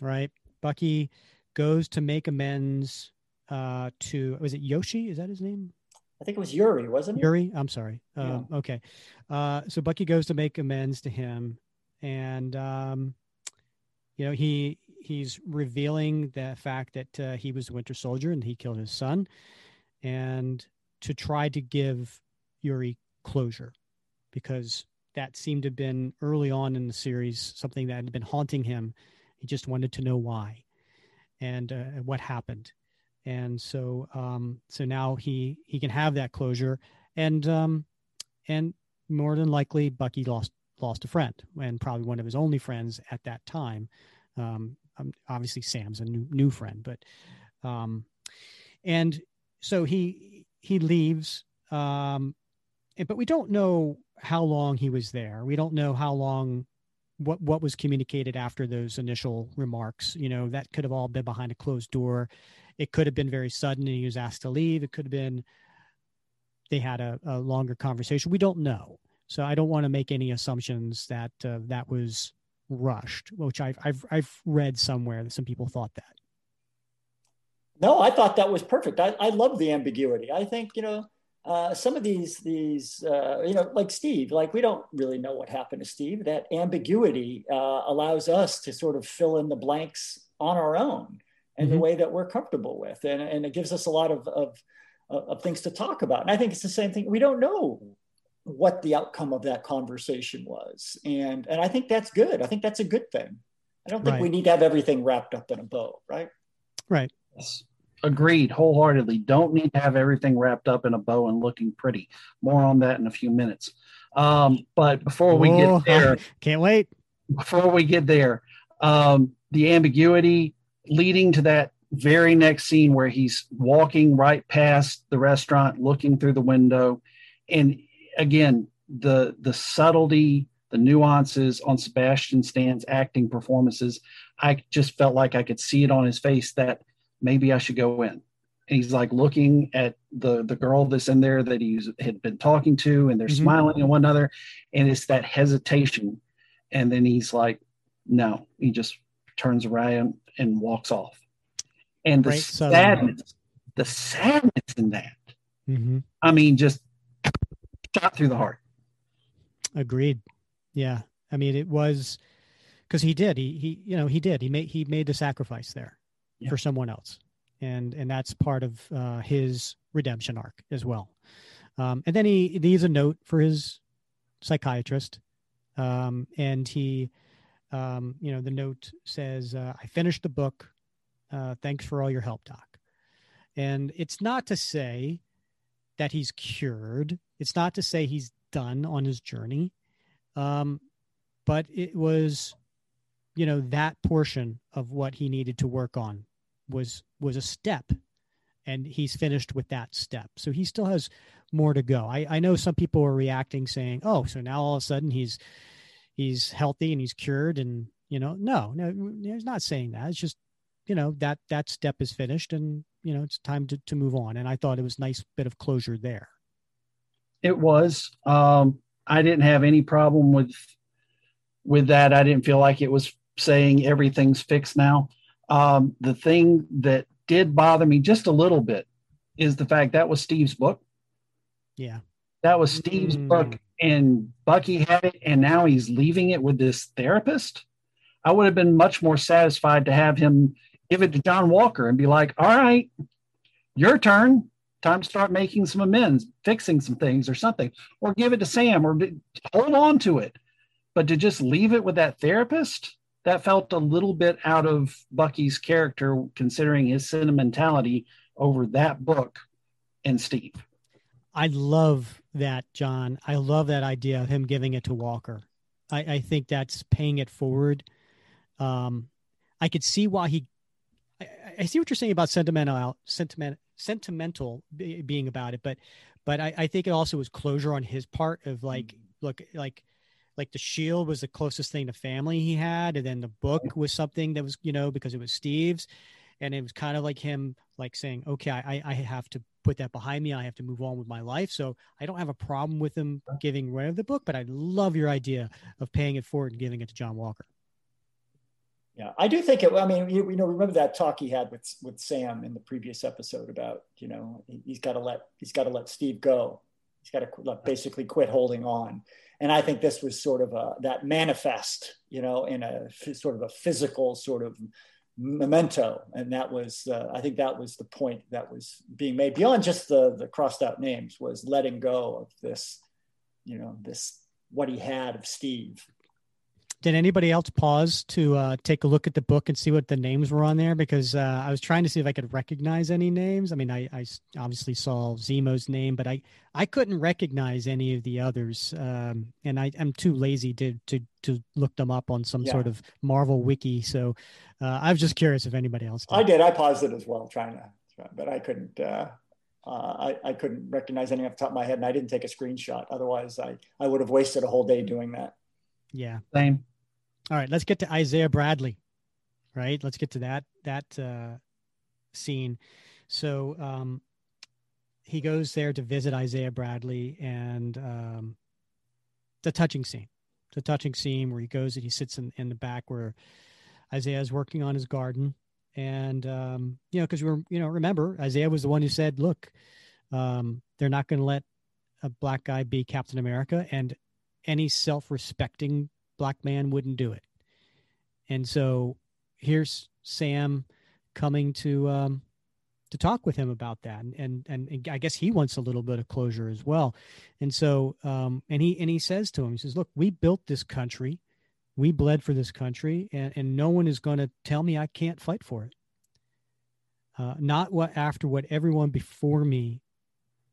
Right. Bucky goes to make amends uh, to was it Yoshi? Is that his name? I think it was Yuri, wasn't it? Yuri. I'm sorry. Um, Okay. Uh, so Bucky goes to make amends to him, and um, you know he he's revealing the fact that uh, he was the Winter Soldier and he killed his son, and to try to give Yuri closure, because that seemed to have been early on in the series something that had been haunting him. He just wanted to know why and uh, what happened. And so um, so now he he can have that closure. And um, and more than likely bucky lost lost a friend and probably one of his only friends at that time. Um, um obviously sam's a new new friend but um, and so he he leaves um, but we don't know how long he was there. We don't know how long what what was communicated after those initial remarks you know that could have all been behind a closed door. It could have been very sudden and he was asked to leave. It could have been they had a, a longer conversation. We don't know. So i don't want to make any assumptions that uh, that was rushed which I've, I've i've read somewhere that some people thought that. No, I thought that was perfect. I, I love the ambiguity. I think, you know, uh, some of these, these, uh, you know, like Steve, like we don't really know what happened to Steve. That ambiguity uh, allows us to sort of fill in the blanks on our own and the Mhm. way that we're comfortable with. And, and it gives us a lot of, of, of things to talk about. And I think it's the same thing. We don't know what the outcome of that conversation was. And, and I think that's good. I think that's a good thing. I don't think Right. we need to have everything wrapped up in a bow, right? right Yes. Agreed wholeheartedly. Don't need to have everything wrapped up in a bow and looking pretty. More on that in a few minutes. Um, but before we get there, can't wait before we get there, um, the ambiguity leading to that very next scene where he's walking right past the restaurant, looking through the window, and again the the subtlety, the nuances on Sebastian Stan's acting performances. I just felt like I could see it on his face that maybe I should go in. And he's like looking at the the girl that's in there that he's had been talking to, and they're Mhm. smiling at one another, and it's that hesitation and then he's like no he just turns around and walks off and the Right, so- sadness the sadness in that hmm i mean just shot through the heart Agreed. Yeah. I mean, it was because he did. He he you know he did. He made he made the sacrifice there Yeah. for someone else, and and that's part of uh, his redemption arc as well. Um, and then he, leaves a note for his psychiatrist, um, and he, um, you know, the note says, uh, "I finished the book. Uh, thanks for all your help, doc." And it's not to say that he's cured. It's not to say he's done on his journey. Um, but it was, you know, that portion of what he needed to work on was was a step, and he's finished with that step. So he still has more to go. I, I know some people are reacting saying, "Oh, so now all of a sudden he's he's healthy and he's cured," and you know, no, no, he's not saying that. It's just, you know, that that step is finished, and you know, it's time to to move on. And I thought it was nice bit of closure there. it was um i didn't have any problem with with that i didn't feel like it was saying everything's fixed now. Um the thing that did bother me just a little bit is the fact that was steve's book. Yeah. that was steve's Mm. book and bucky had it and now he's leaving it with this therapist. I would have been much more satisfied to have him give it to john walker and be like all right your turn. Time to start making some amends fixing some things or something or give it to sam or d- hold on to it. But to just leave it with that therapist that felt a little bit out of bucky's character considering his sentimentality over that book and steve I love that, John. I love that idea of him giving it to Walker. I, I think that's paying it forward. Um, I could see why he. I, I- see what you're saying about sentimental, sentiment, sentimental being about it, but, but I, I think it also was closure on his part of like, mm-hmm. look, like, like the shield was the closest thing to family he had, and then the book was something that was, you know, because it was Steve's, and it was kind of like him, like saying, okay, I, I have to put that behind me. I have to move on with my life. So I don't have a problem with him giving away the book, but I love your idea of paying it forward and giving it to John Walker. Yeah, I do think it. I mean, you, you know, remember that talk he had with with Sam in the previous episode about you know he's got to let he's got to let Steve go. He's got to basically quit holding on. And I think this was sort of a that manifest, you know, in a sort of a physical sort of memento and that was uh, i think that was the point that was being made beyond just the the crossed out names was letting go of this you know this what he had of steve did anybody else pause to uh, take a look at the book and see what the names were on there? Because uh, I was trying to see if I could recognize any names. I mean, I, I obviously saw Zemo's name, but I, I couldn't recognize any of the others, um, and I, am too lazy to, to to look them up on some yeah. sort of Marvel wiki. So uh, I was just curious if anybody else. Did. I did. I paused it as well, trying to, but I couldn't. Uh, uh, I, I couldn't recognize any off the top of my head, and I didn't take a screenshot. Otherwise, I I would have wasted a whole day doing that. Yeah. Same. All right, let's get to Isaiah Bradley. Right, let's get to that that uh, scene. So um, he goes there to visit Isaiah Bradley, and um, a touching scene. The touching scene where he goes and he sits in, in the back where Isaiah is working on his garden, and um, you know, because we're you know, remember Isaiah was the one who said, "Look, um, they're not going to let a black guy be Captain America," and any self-respecting black man wouldn't do it. And so here's Sam coming to um, to talk with him about that, and, and and I guess he wants a little bit of closure as well. And so um, and he and he says to him, he says, "Look, we built this country, we bled for this country, and, and no one is going to tell me I can't fight for it. Uh, not what after what everyone before me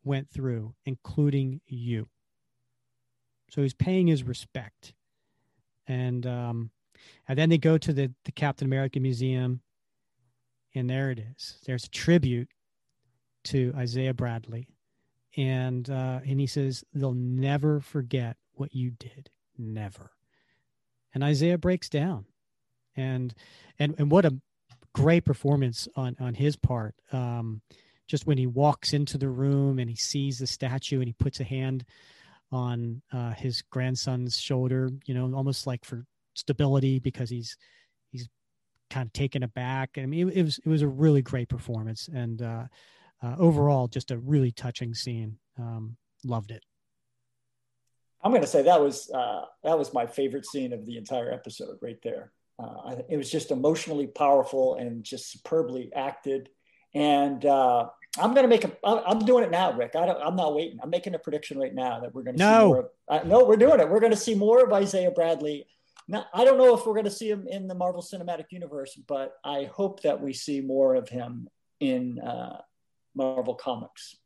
went through, including you." So he's paying his respect and um, and then they go to the the Captain America Museum, and there it is. There's a tribute to Isaiah Bradley, and uh, and he says they'll never forget what you did, never. And Isaiah breaks down, and and and what a great performance on on his part. Um, just when he walks into the room and he sees the statue and he puts a hand on uh, his grandson's shoulder, you know, almost like for stability because he's he's kind of taken aback. I mean, it, it was it was a really great performance, and uh, uh, overall, just a really touching scene. Um, loved it. I'm going to say that was uh, that was my favorite scene of the entire episode, right there. Uh, it was just emotionally powerful and just superbly acted, and uh, I'm going to make a. I'm doing it now, Rick. I don't. I'm not waiting. I'm making a prediction right now that we're going to no. see more. Of, uh, no, we're doing it. We're going to see more of Isaiah Bradley. Now, I don't know if we're going to see him in the Marvel Cinematic Universe, but I hope that we see more of him in uh, Marvel Comics.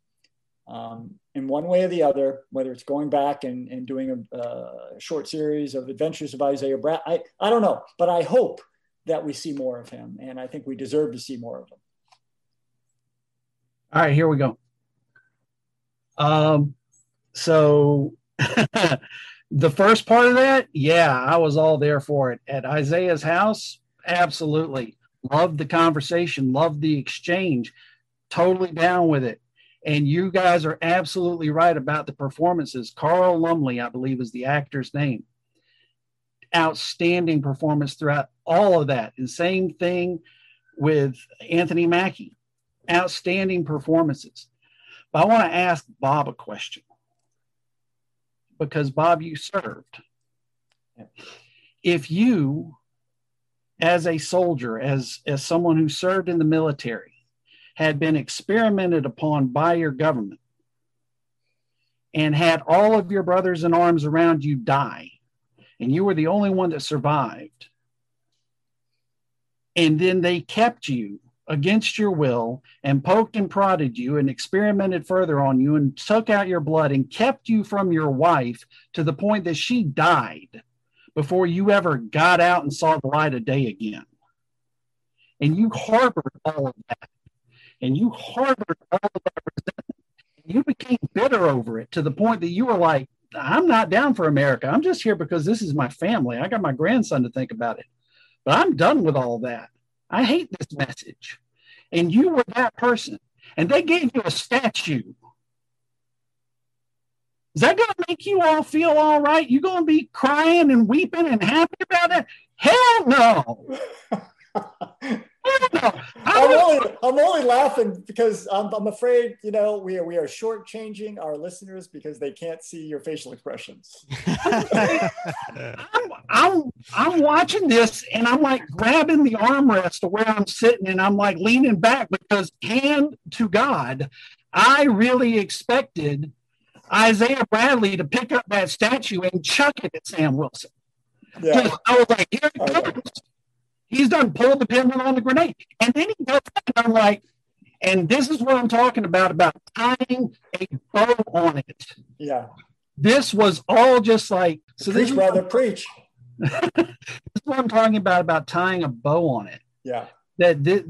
Um, in one way or the other, whether it's going back and, and doing a, a short series of adventures of Isaiah Brad, I, I don't know, but I hope that we see more of him. And I think we deserve to see more of him. All right, here we go. Um, so the first part of that, yeah, I was all there for it. At Isaiah's house, absolutely. Loved the conversation, loved the exchange, totally down with it. And you guys are absolutely right about the performances. Carl Lumbly, I believe, is the actor's name. Outstanding performance throughout all of that. And same thing with Anthony Mackie outstanding performances. But I want to ask Bob a question because, Bob, you served. If you, as a soldier, as, as someone who served in the military, had been experimented upon by your government and had all of your brothers in arms around you die, and you were the only one that survived, and then they kept you against your will and poked and prodded you and experimented further on you and took out your blood and kept you from your wife to the point that she died before you ever got out and saw the light of day again. and you harbored all of that, and you harbored all of that resentment. You became bitter over it to the point that you were like, I'm not down for America. I'm just here because this is my family. I got my grandson to think about it. But I'm done with all that. I hate this message. And you were that person. And they gave you a statue. Is that going to make you all feel all right? You going to be crying and weeping and happy about it? Hell no. I'm only, I'm only laughing because I'm, I'm afraid, you know, we are, we are shortchanging our listeners because they can't see your facial expressions. I'm, I'm, I'm watching this and I'm like grabbing the armrest to where I'm sitting and I'm like leaning back because, hand to God, I really expected Isaiah Bradley to pick up that statue and chuck it at Sam Wilson. Yeah. I was like, here it comes. He's done pulled the pin on the grenade. And then he goes, and I'm like, and this is what I'm talking about, about tying a bow on it. Yeah. This was all just like, so preach, this brother, preach. this is what I'm talking about, about tying a bow on it. Yeah. That this,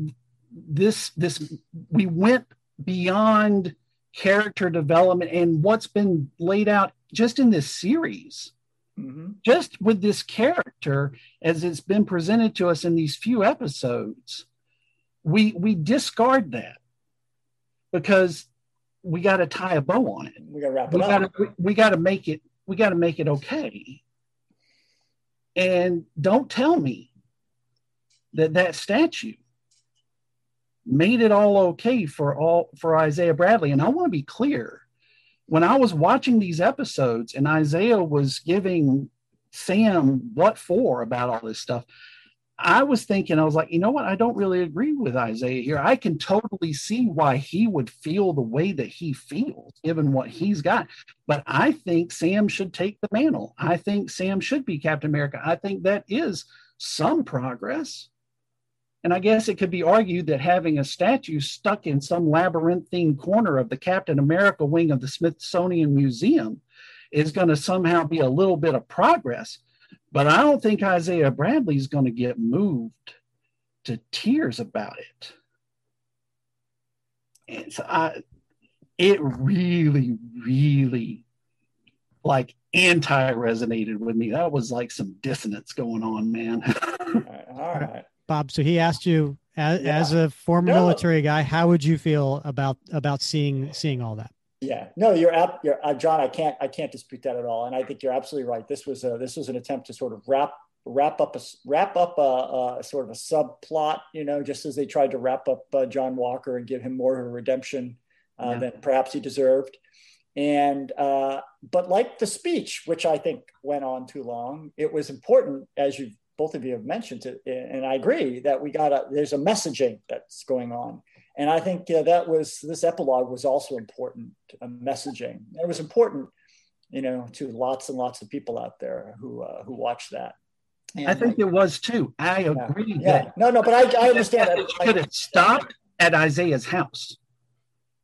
this, this, we went beyond character development and what's been laid out just in this series Mm-hmm. Just with this character, as it's been presented to us in these few episodes, we we discard that because we got to tie a bow on it. We got to wrap it we up. Gotta, we, we got to make it. We got to make it okay. And don't tell me that that statue made it all okay for all for Isaiah Bradley. And I want to be clear when I was watching these episodes and Isaiah was giving Sam what for about all this stuff, I was thinking, I was like, you know what? I don't really agree with Isaiah here. I can totally see why he would feel the way that he feels given what he's got. But I think Sam should take the mantle. I think Sam should be Captain America. I think that is some progress. And I guess it could be argued that having a statue stuck in some labyrinthine corner of the Captain America wing of the Smithsonian Museum is going to somehow be a little bit of progress. But I don't think Isaiah Bradley is going to get moved to tears about it. And so I, it really, really like anti resonated with me. That was like some dissonance going on, man. All right. All right. Bob, so he asked you as, yeah. as a former no. military guy, how would you feel about about seeing seeing all that? Yeah, no, you're up, you're uh, John. I can't I can't dispute that at all, and I think you're absolutely right. This was a this was an attempt to sort of wrap wrap up a wrap up a, a sort of a subplot, you know, just as they tried to wrap up uh, John Walker and give him more of a redemption uh, yeah. than perhaps he deserved. And uh, but like the speech, which I think went on too long, it was important, as you've both of you have mentioned it, and I agree that we got a, there's a messaging that's going on, and I think uh, that was this epilogue was also important, a messaging. It was important, you know, to lots and lots of people out there who uh, who watched that. And I think it was too. I agree. Yeah, yeah. no, no, but I, I understand that. Could have stopped at Isaiah's house.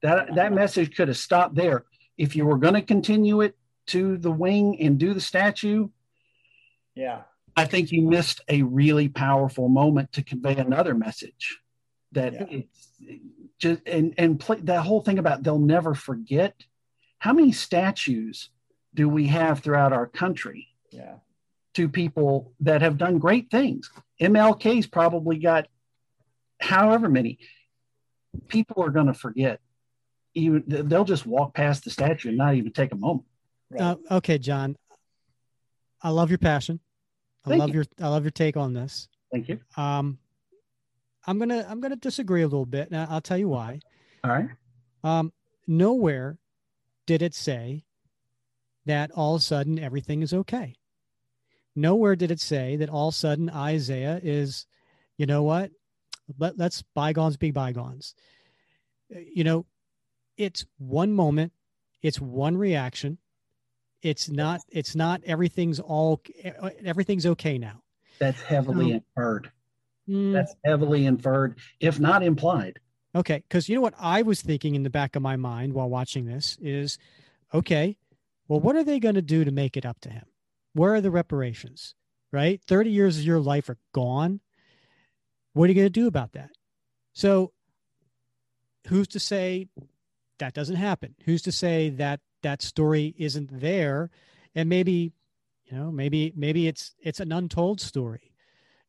That that message could have stopped there. If you were going to continue it to the wing and do the statue, yeah, I think you missed a really powerful moment to convey another message that yeah. it's just and and play, that whole thing about they'll never forget. How many statues do we have throughout our country? Yeah. To people that have done great things. MLK's probably got however many. People are going to forget. Even they'll just walk past the statue and not even take a moment. Right. Uh, okay, John. I love your passion. I love you. your I love your take on this. Thank you. Um, I'm gonna I'm gonna disagree a little bit. and I'll tell you why. All right. Um, nowhere did it say that all of a sudden everything is okay. Nowhere did it say that all of a sudden Isaiah is, you know what? Let, let's bygones be bygones. You know, it's one moment, it's one reaction, it's not it's not everything's all everything's okay now. That's heavily um, inferred. mm, that's heavily inferred if not implied. Okay because you know what i was thinking in the back of my mind while watching this is okay well what are they going to do to make it up to him? Where are the reparations right? 30 years of your life are gone. What are you going to do about that? So, who's to say that doesn't happen? Who's to say that that story isn't there? And maybe, you know, maybe maybe it's it's an untold story,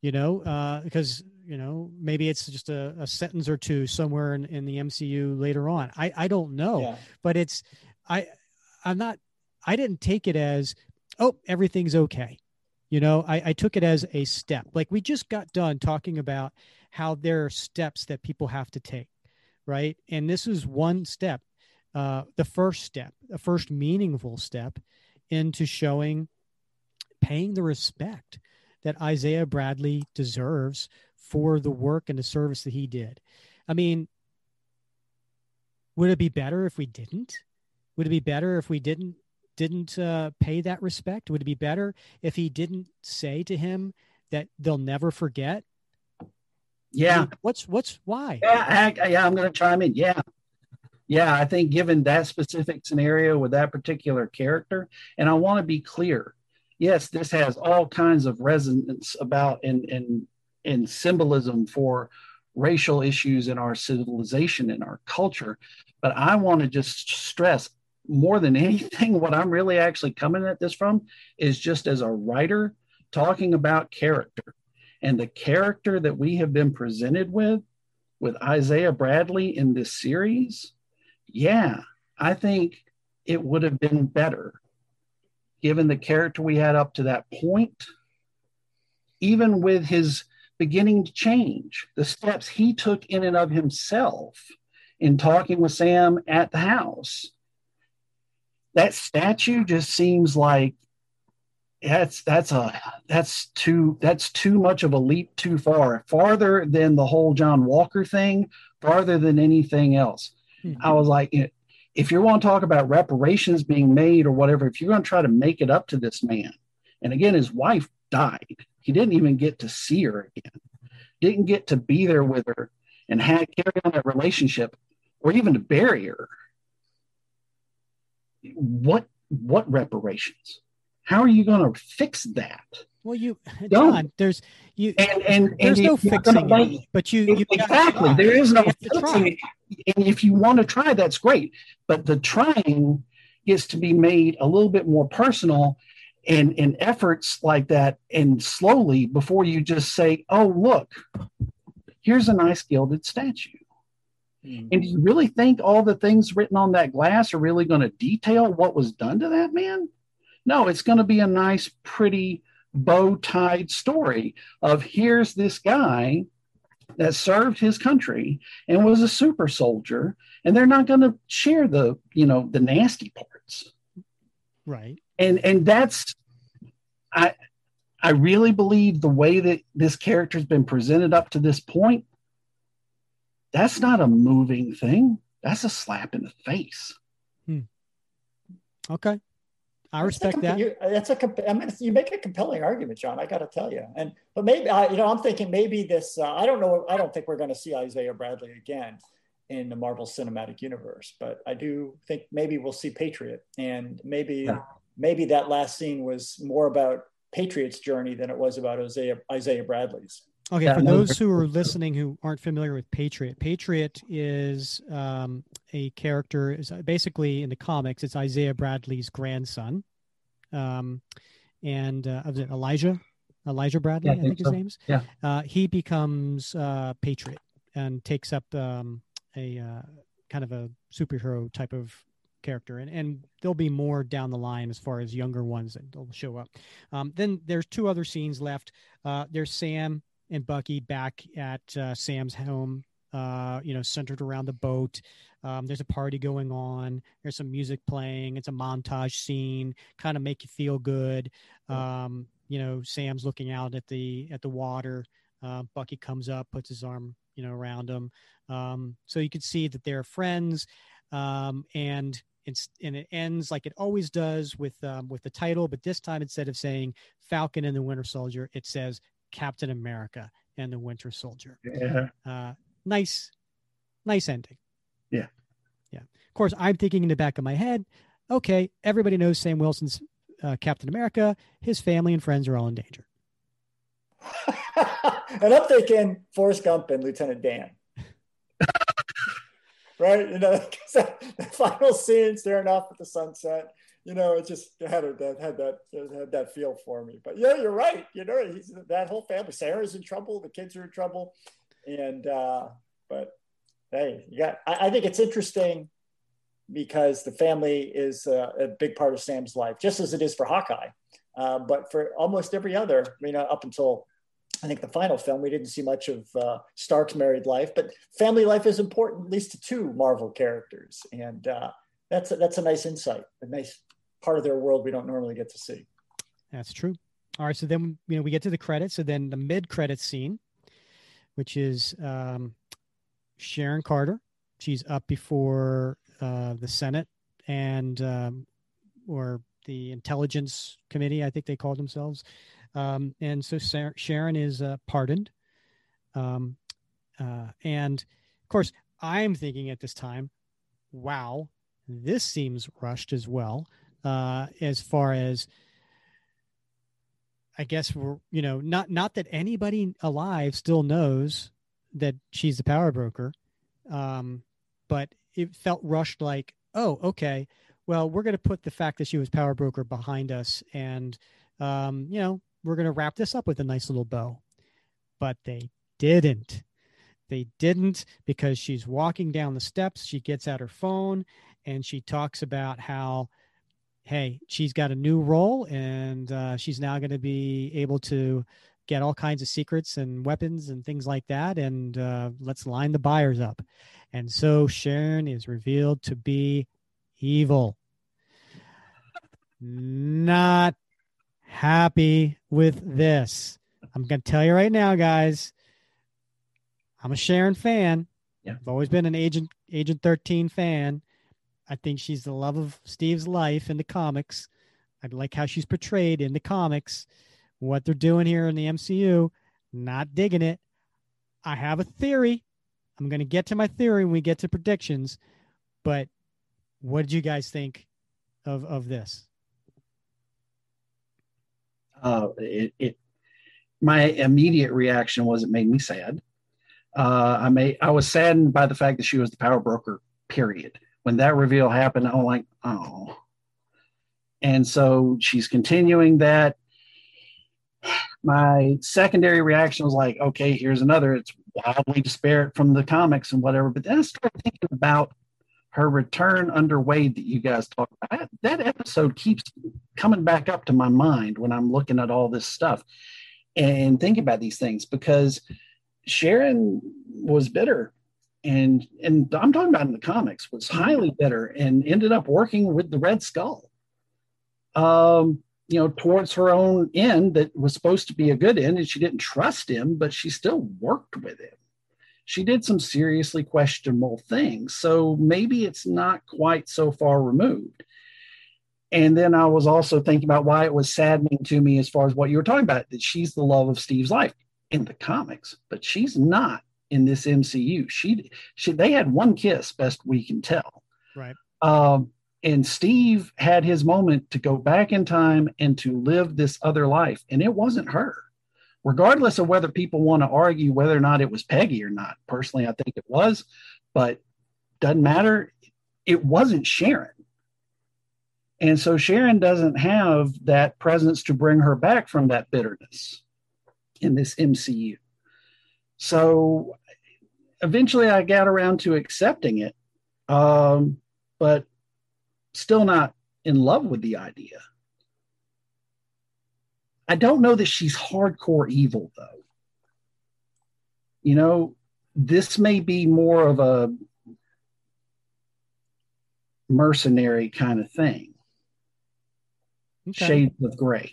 you know, uh, because you know maybe it's just a, a sentence or two somewhere in, in the MCU later on. I I don't know, Yeah. but it's I I'm not I didn't take it as oh everything's okay. You know, I, I took it as a step. Like we just got done talking about how there are steps that people have to take, right? And this is one step, uh, the first step, the first meaningful step into showing, paying the respect that Isaiah Bradley deserves for the work and the service that he did. I mean, would it be better if we didn't? Would it be better if we didn't didn't uh, pay that respect? Would it be better if he didn't say to him that they'll never forget? I Yeah. mean, what's what's why? Yeah, I, yeah, I'm going to chime in. Yeah. Yeah, I think given that specific scenario with that particular character, and I want to be clear. Yes, this has all kinds of resonance about and and and symbolism for racial issues in our civilization and our culture. But I want to just stress more than anything, what I'm really actually coming at this from is just as a writer talking about character and the character that we have been presented with with Isaiah Bradley in this series, yeah, I think it would have been better given the character we had up to that point, even with his beginning to change, the steps he took in and of himself in talking with Sam at the house. That statue just seems like that's that's a that's too that's too much of a leap too far farther than the whole john walker thing farther than anything else Mhm. i was like if you want to talk about reparations being made or whatever if you're going to try to make it up to this man and again his wife died. He didn't even get to see her again. Didn't get to be there with her and had carry on that relationship or even to bury her. What what reparations? How are you going to fix that Well, you, Don't. There's you. and and, and There's no fixing gonna it, but you, you exactly there is no You have to try. fixing it. and if you want to try that's great but the trying is to be made a little bit more personal and and efforts like that and slowly before you just say oh look here's a nice gilded statue Mm. and do you really think all the things written on that glass are really going to detail what was done to that man? No, it's going to be a nice, pretty, bow tied story of here's this guy that served his country and was a super soldier, and they're not going to share the, you know, the nasty parts. right. And and that's I I really believe the way that this character has been presented up to this point, that's not a moving thing. That's a slap in the face. hmm. Okay, I That's a respect that. You, that's a. comp- I mean, you make a compelling argument, John. I got to tell you. And but maybe I, you know, I'm thinking maybe this. Uh, I don't know. I don't think we're going to see Isaiah Bradley again in the Marvel Cinematic Universe. But I do think maybe we'll see Patriot, and maybe Yeah. maybe that last scene was more about Patriot's journey than it was about Isaiah Isaiah Bradley's. Okay, for those who are listening who aren't familiar with Patriot, Patriot is um, a character. Is basically in the comics, it's Isaiah Bradley's grandson, um, and uh, was it Elijah? Elijah Bradley, Yeah, I I think, think his so. name's. Yeah. Uh, he becomes uh, Patriot and takes up um, a uh, kind of a superhero type of character, and and there'll be more down the line as far as younger ones that will show up. Um, then there's two other scenes left. Uh, there's Sam and Bucky back at uh, Sam's home, uh, you know, centered around the boat. Um, there's a party going on. There's some music playing. It's a montage scene, kind of make you feel good. Um, you know, Sam's looking out at the at the water. Uh, Bucky comes up, puts his arm, you know, around him. Um, so you can see that they're friends. Um, and it's and it ends like it always does with um, with the title, but this time instead of saying Falcon and the Winter Soldier, it says Captain America and the Winter Soldier. Yeah. Uh, nice, nice ending. Yeah. Yeah. Of course, I'm thinking in the back of my head, okay, everybody knows Sam Wilson's uh, Captain America. His family and friends are all in danger. and I'm thinking Forrest Gump and Lieutenant Dan. right? You know, the final scene staring off at the sunset. You know, it just had that had that had that feel for me. But yeah, you're right. You know, he's that whole family. Sarah's in trouble. The kids are in trouble, and uh, but hey, you got. I, I think it's interesting because the family is a, a, big part of Sam's life, just as it is for Hawkeye. Uh, but for almost every other, I mean, up until I think the final film, we didn't see much of uh, Stark's married life, but family life is important, at least to two Marvel characters, and uh, that's a, that's a nice insight, a nice part of their world we don't normally get to see. That's true. All right, so then you know we get to the credits, so then the mid credits scene, which is um, Sharon Carter. She's up before uh, the Senate and um, or the Intelligence Committee, I think they called themselves. Um, and so Sharon is uh, pardoned. Um, uh, and of course, I'm thinking at this time, wow, this seems rushed as well. Uh, as far as I guess we're, you know, not not that anybody alive still knows that she's the power broker, um, but it felt rushed. Like, oh, okay, well, we're going to put the fact that she was power broker behind us, and um, you know, we're going to wrap this up with a nice little bow. But they didn't. They didn't because she's walking down the steps. She gets out her phone and she talks about how, hey, she's got a new role and uh, she's now going to be able to get all kinds of secrets and weapons and things like that. And uh, let's line the buyers up. And so Sharon is revealed to be evil. Not happy with this. I'm going to tell you right now, guys. I'm a Sharon fan. Yeah. I've always been an Agent Agent 13 fan. I think she's the love of Steve's life in the comics. I like how she's portrayed in the comics. What they're doing here in the MCU, not digging it. I have a theory. I'm going to get to my theory when we get to predictions. But what did you guys think of of this? uh, it, it, my immediate reaction was it made me sad. Uh, I may I was saddened by the fact that she was the power broker. Period. When that reveal happened, I'm like, oh. And so she's continuing that. My secondary reaction was like, okay, here's another. It's wildly disparate from the comics and whatever. But then I started thinking about her return under Wade that you guys talked about. That episode keeps coming back up to my mind when I'm looking at all this stuff and thinking about these things because Sharon was bitter and and I'm talking about in the comics was highly bitter and ended up working with the Red Skull. Um, you know, towards her own end that was supposed to be a good end, and she didn't trust him, but she still worked with him she did some seriously questionable things. So maybe it's not quite so far removed. And then I was also thinking about why it was saddening to me as far as what you were talking about that she's the love of Steve's life in the comics, but she's not in this MCU. She, she they had one kiss, best we can tell. Right. Um, and Steve had his moment to go back in time and to live this other life, and it wasn't her regardless of whether people want to argue whether or not it was Peggy or not. Personally, I think it was, but doesn't matter. It wasn't Sharon. And so Sharon doesn't have that presence to bring her back from that bitterness in this MCU. So eventually I got around to accepting it, um, but still not in love with the idea. I don't know that she's hardcore evil though. You know, this may be more of a mercenary kind of thing. Okay. Shades of gray.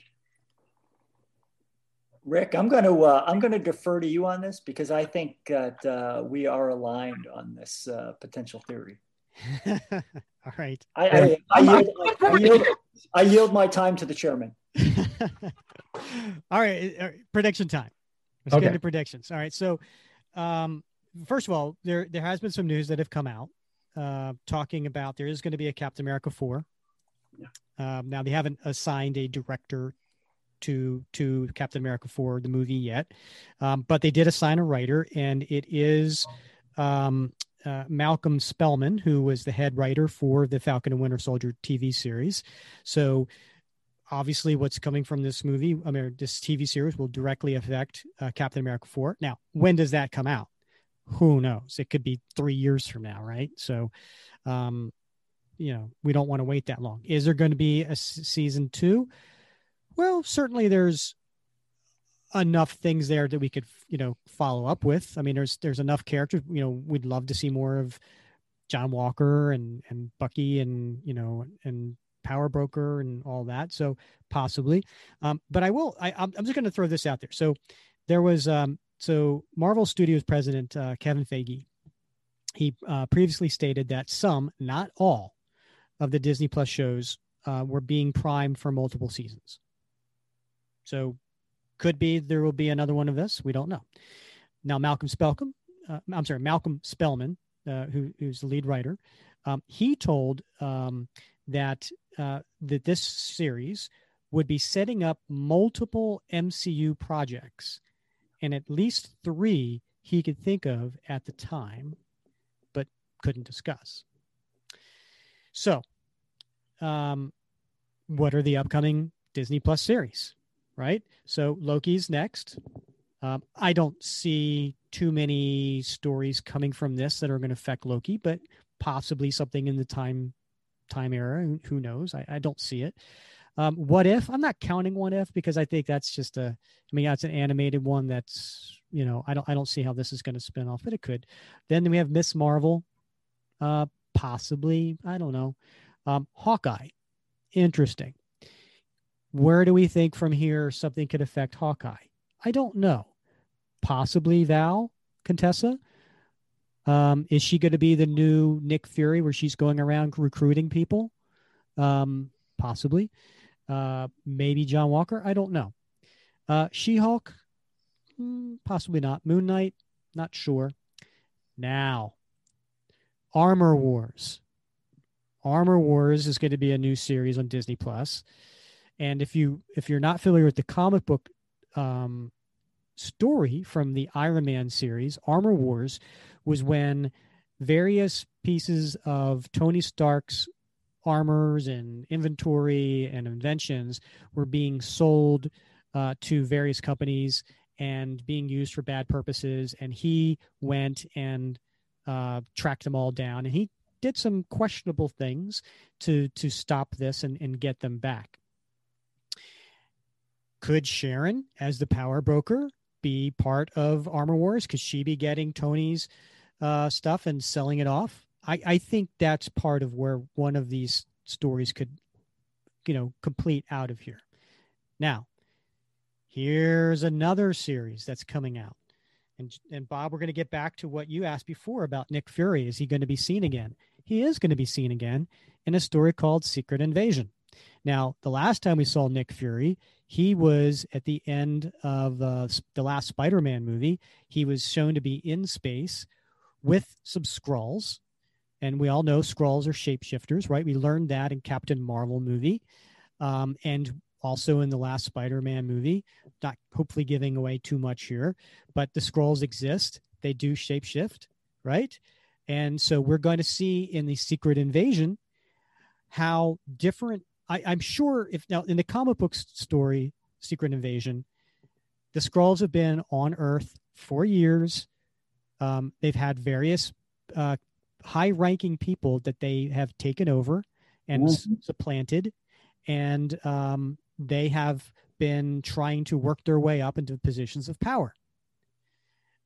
Rick, I'm going to uh, I'm going to defer to you on this because I think that uh, we are aligned on this uh, potential theory. All right. I, I, I, yield, I, yield, I yield my time to the chairman. All right, uh, prediction time. Let's okay. get into predictions. All right, so um, first of all, there there has been some news that have come out uh, talking about there is going to be a Captain America four. Yeah. Um, now they haven't assigned a director to to Captain America for the movie yet, um, but they did assign a writer, and it is um, uh, Malcolm Spellman, who was the head writer for the Falcon and Winter Soldier TV series. So obviously, what's coming from this movie, I mean, this TV series will directly affect uh, Captain America 4. Now, when does that come out? Who knows? It could be three years from now, right? So, um, you know, we don't want to wait that long. Is there going to be a season two? Well, certainly there's enough things there that we could, you know, follow up with. I mean, there's there's enough characters. You know, we'd love to see more of John Walker and and Bucky and you know and Power Broker and all that. So possibly, um, but I will. I, I'm just going to throw this out there. So there was um, so Marvel Studios president uh, Kevin Feige. He uh, previously stated that some, not all, of the Disney Plus shows uh, were being primed for multiple seasons. So could be there will be another one of this. We don't know. Now Malcolm Spellman, uh, I'm sorry, Malcolm Spellman, uh, who, who's the lead writer, um, he told um, that uh, that this series would be setting up multiple MCU projects, and at least three he could think of at the time, but couldn't discuss. So, um, what are the upcoming Disney Plus series? Right. So Loki's next. Um, I don't see too many stories coming from this that are going to affect Loki, but possibly something in the time time era. Who knows? I, I don't see it. Um, what if? I'm not counting what if because I think that's just a. I mean, that's an animated one. That's you know, I don't I don't see how this is going to spin off, but it could. Then we have Miss Marvel, uh, possibly. I don't know. Um, Hawkeye, interesting. Where do we think from here something could affect Hawkeye? I don't know. Possibly Val Contessa. Um, is she going to be the new Nick Fury, where she's going around recruiting people? Um, possibly. Uh, maybe John Walker. I don't know. Uh, she Hulk, hmm, possibly not. Moon Knight, not sure. Now, Armor Wars. Armor Wars is going to be a new series on Disney Plus, and if you if you're not familiar with the comic book um, story from the Iron Man series, Armor Wars was when various pieces of Tony Stark's armors and inventory and inventions were being sold uh, to various companies and being used for bad purposes. And he went and uh, tracked them all down, and he did some questionable things to to stop this and, and get them back. Could Sharon, as the power broker, be part of Armor Wars? Could she be getting Tony's uh, stuff and selling it off? I, I think that's part of where one of these stories could, you know, complete out of here. Now, here's another series that's coming out. And, and Bob, we're going to get back to what you asked before about Nick Fury. Is he going to be seen again? He is going to be seen again in a story called Secret Invasion. Now, the last time we saw Nick Fury, he was at the end of uh, the last Spider Man movie. He was shown to be in space with some Skrulls. And we all know Skrulls are shapeshifters, right? We learned that in Captain Marvel movie. Um, and also in the last Spider-Man movie. Not hopefully giving away too much here, but the Skrulls exist. They do shapeshift, right? And so we're going to see in the Secret Invasion how different. I, I'm sure if now in the comic book story, Secret Invasion, the Skrulls have been on Earth for years. Um, they've had various uh, high-ranking people that they have taken over and mm-hmm. supplanted, and um, they have been trying to work their way up into positions of power.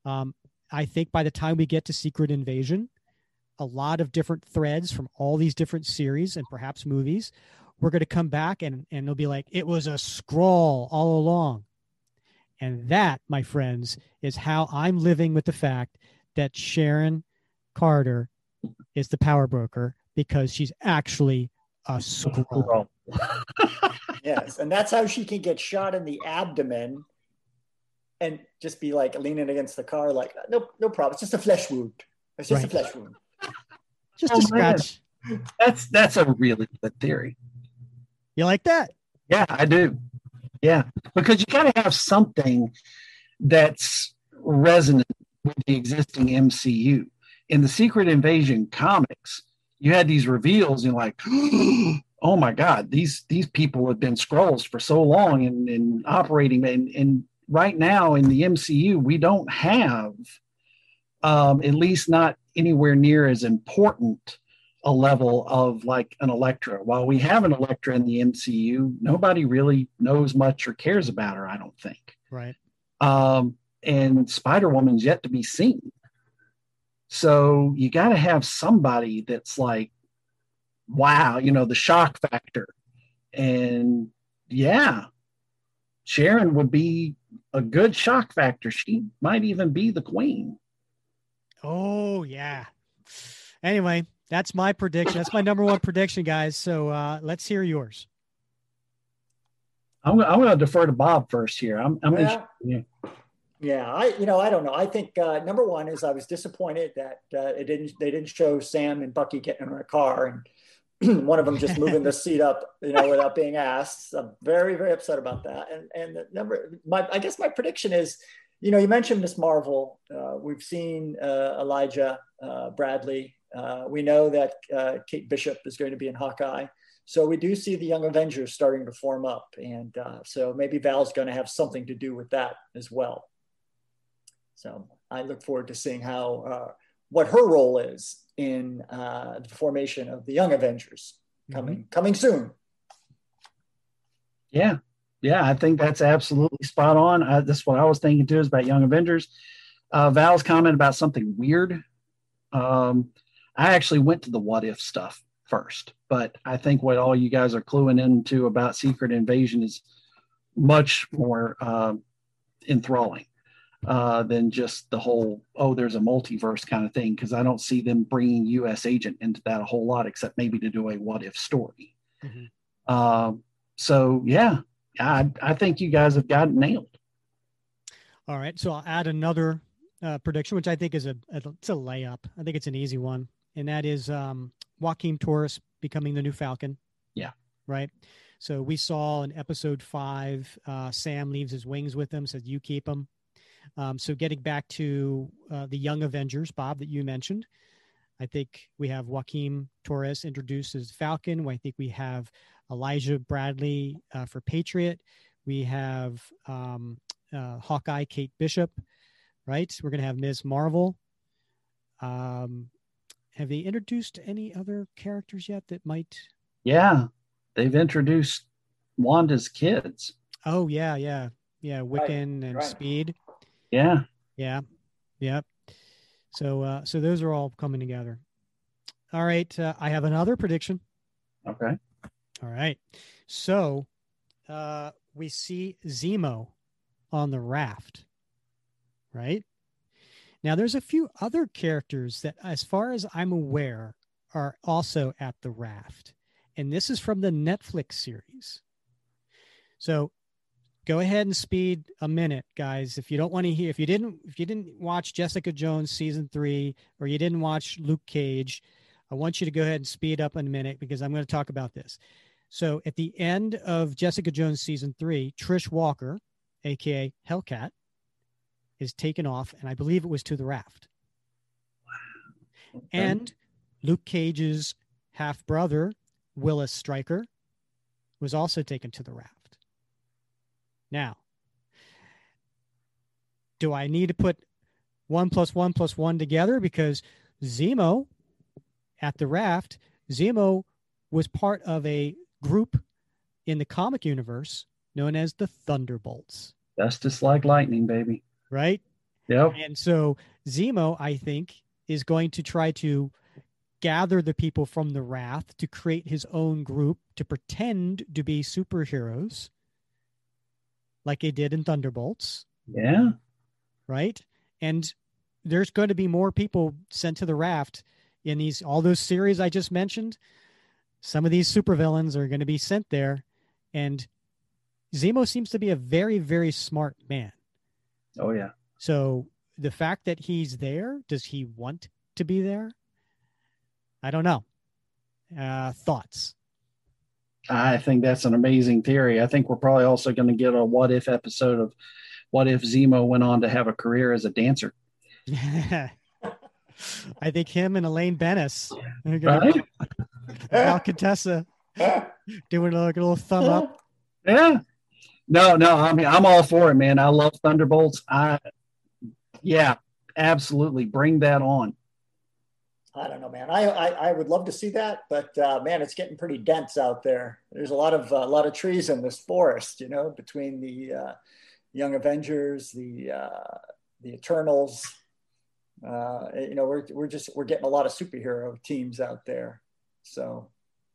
Um, I think by the time we get to Secret Invasion, a lot of different threads from all these different series and perhaps movies, we're going to come back and, and they'll be like, it was a Skrull all along. And that, my friends, is how I'm living with the fact that Sharon Carter is the power broker because she's actually a Skrull. yes, and that's how she can get shot in the abdomen and just be like leaning against the car, like no, no problem. It's just a flesh wound. It's just right. a flesh wound. Just oh, a scratch. That's that's a really good theory. You like that? Yeah, I do. Yeah, because you got to have something that's resonant with the existing MCU. In the Secret Invasion comics, you had these reveals and like, oh my God, these these people have been Skrulls for so long and, and operating and, and right now in the MCU, we don't have um, at least not anywhere near as important a level of like an Elektra. While we have an Elektra in the MCU, nobody really knows much or cares about her, I don't think. Right. Um, and Spider Woman's yet to be seen. So you got to have somebody that's like, wow, you know, the shock factor. And yeah, Sharon would be a good shock factor. She might even be the queen. Oh, yeah. Anyway, that's my prediction. That's my number one prediction, guys. So uh, let's hear yours. I'm, I'm going to defer to Bob first here. I'm, I'm yeah. yeah. Yeah, I you know I don't know. I think uh, number one is I was disappointed that uh, it didn't they didn't show Sam and Bucky getting in a car and one of them just moving the seat up, you know, without being asked. I'm very very upset about that. And and the number my I guess my prediction is, you know, you mentioned Miss Marvel. Uh, we've seen uh, Elijah uh, Bradley. Uh, we know that Kate Bishop is going to be in Hawkeye. So we do see the Young Avengers starting to form up, and so maybe Val's going to have something to do with that as well. So I look forward to seeing how uh, what her role is in uh, the formation of the Young Avengers coming mm-hmm. coming soon. Yeah, yeah, I think that's absolutely spot on. I, that's what I was thinking too is about Young Avengers. Uh, Val's comment about something weird. Um, I actually went to the what if stuff first, but I think what all you guys are cluing into about Secret Invasion is much more uh, enthralling uh, than just the whole oh there's a multiverse kind of thing because I don't see them bringing U.S. Agent into that a whole lot except maybe to do a what if story. Mm-hmm. Uh, so yeah, I I think you guys have got it nailed. All right, so I'll add another uh, prediction, which I think is a, a, it's a layup. I think it's an easy one, and that is um, Joaquin Torres becoming the new Falcon. Yeah. Right. So we saw in episode five, uh, Sam leaves his wings with him, says, "You keep them." Um, so getting back to uh, the Young Avengers, Bob, that you mentioned, I think we have Joaquin Torres introduced as Falcon. I think we have Elijah Bradley uh, for Patriot. We have um, uh, Hawkeye Kate Bishop, right? We're going to have Ms. Marvel. Um, have they introduced any other characters yet that might? Yeah, they've introduced Wanda's kids. Oh yeah, yeah, yeah. Wiccan right, and right. Speed. Yeah. Yeah. Yep. So uh so those are all coming together. All right, uh, I have another prediction. Okay. All right. So uh we see Zemo on the raft. Right? Now there's a few other characters that as far as I'm aware are also at the raft. And this is from the Netflix series. So go ahead and speed a minute guys if you don't want to hear if you didn't if you didn't watch jessica jones season three or you didn't watch luke cage i want you to go ahead and speed up in a minute because i'm going to talk about this so at the end of jessica jones season three trish walker aka hellcat is taken off and i believe it was to the raft okay. and luke cage's half brother willis stryker was also taken to the raft now, do I need to put one plus one plus one together? Because Zemo at the raft, Zemo was part of a group in the comic universe known as the Thunderbolts. Justice like lightning, baby. Right? Yep. And so Zemo, I think, is going to try to gather the people from the Raft to create his own group to pretend to be superheroes like he did in Thunderbolts. Yeah. Right. And there's going to be more people sent to the raft in these all those series I just mentioned. Some of these supervillains are going to be sent there, and Zemo seems to be a very very smart man. Oh yeah. So the fact that he's there, does he want to be there? I don't know. Uh, thoughts? I think that's an amazing theory. I think we're probably also going to get a what if episode of what if Zemo went on to have a career as a dancer. I think him and Elaine Benes are Right? Val Contessa doing a, like a little thumb up. Yeah. No, no, I mean I'm all for it, man. I love Thunderbolts. I yeah, absolutely. Bring that on. I don't know, man. I, I, I would love to see that, but uh, man, it's getting pretty dense out there. There's a lot of a lot of trees in this forest, you know, between the uh, Young Avengers, the uh, the Eternals. Uh, you know, we're we're just we're getting a lot of superhero teams out there. So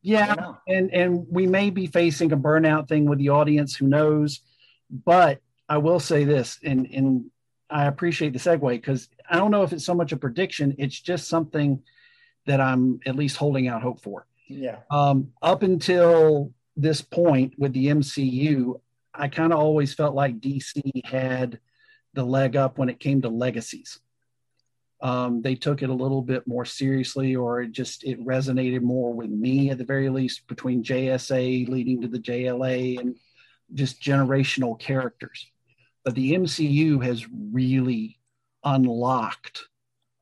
Yeah, and and we may be facing a burnout thing with the audience who knows? But i will say this and and i appreciate the segue because i don't know if it's so much a prediction it's just something that i'm at least holding out hope for. Yeah, um, up until this point with the mcu i kind of always felt like dc had the leg up when it came to legacies um, they took it a little bit more seriously or it just it resonated more with me at the very least between jsa leading to the jla and just generational characters. But the mcu has really unlocked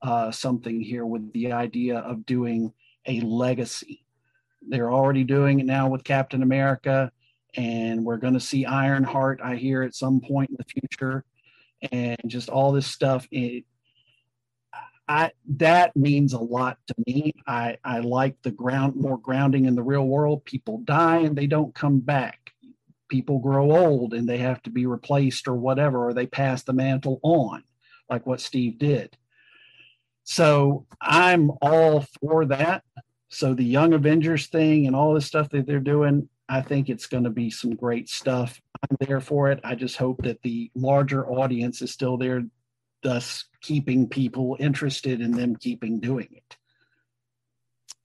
uh, something here with the idea of doing a legacy. They're already doing it now with captain america and we're going to see ironheart i hear at some point in the future. And just all this stuff it, I that means a lot to me. I I like the ground more grounding in the real world. People die and they don't come back. People grow old and they have to be replaced or whatever, or they pass the mantle on, like what Steve did. So I'm all for that. So the Young Avengers thing and all this stuff that they're doing, I think it's going to be some great stuff. I'm there for it. I just hope that the larger audience is still there thus keeping people interested in them keeping doing it.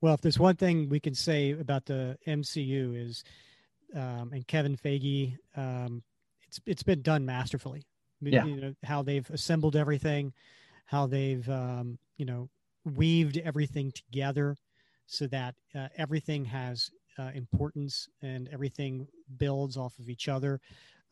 Well, if there's one thing we can say about the MCU is, um, and Kevin Feige, um, it's it's been done masterfully. Yeah. You know, how they've assembled everything, how they've um, you know weaved everything together, so that uh, everything has uh, importance and everything builds off of each other.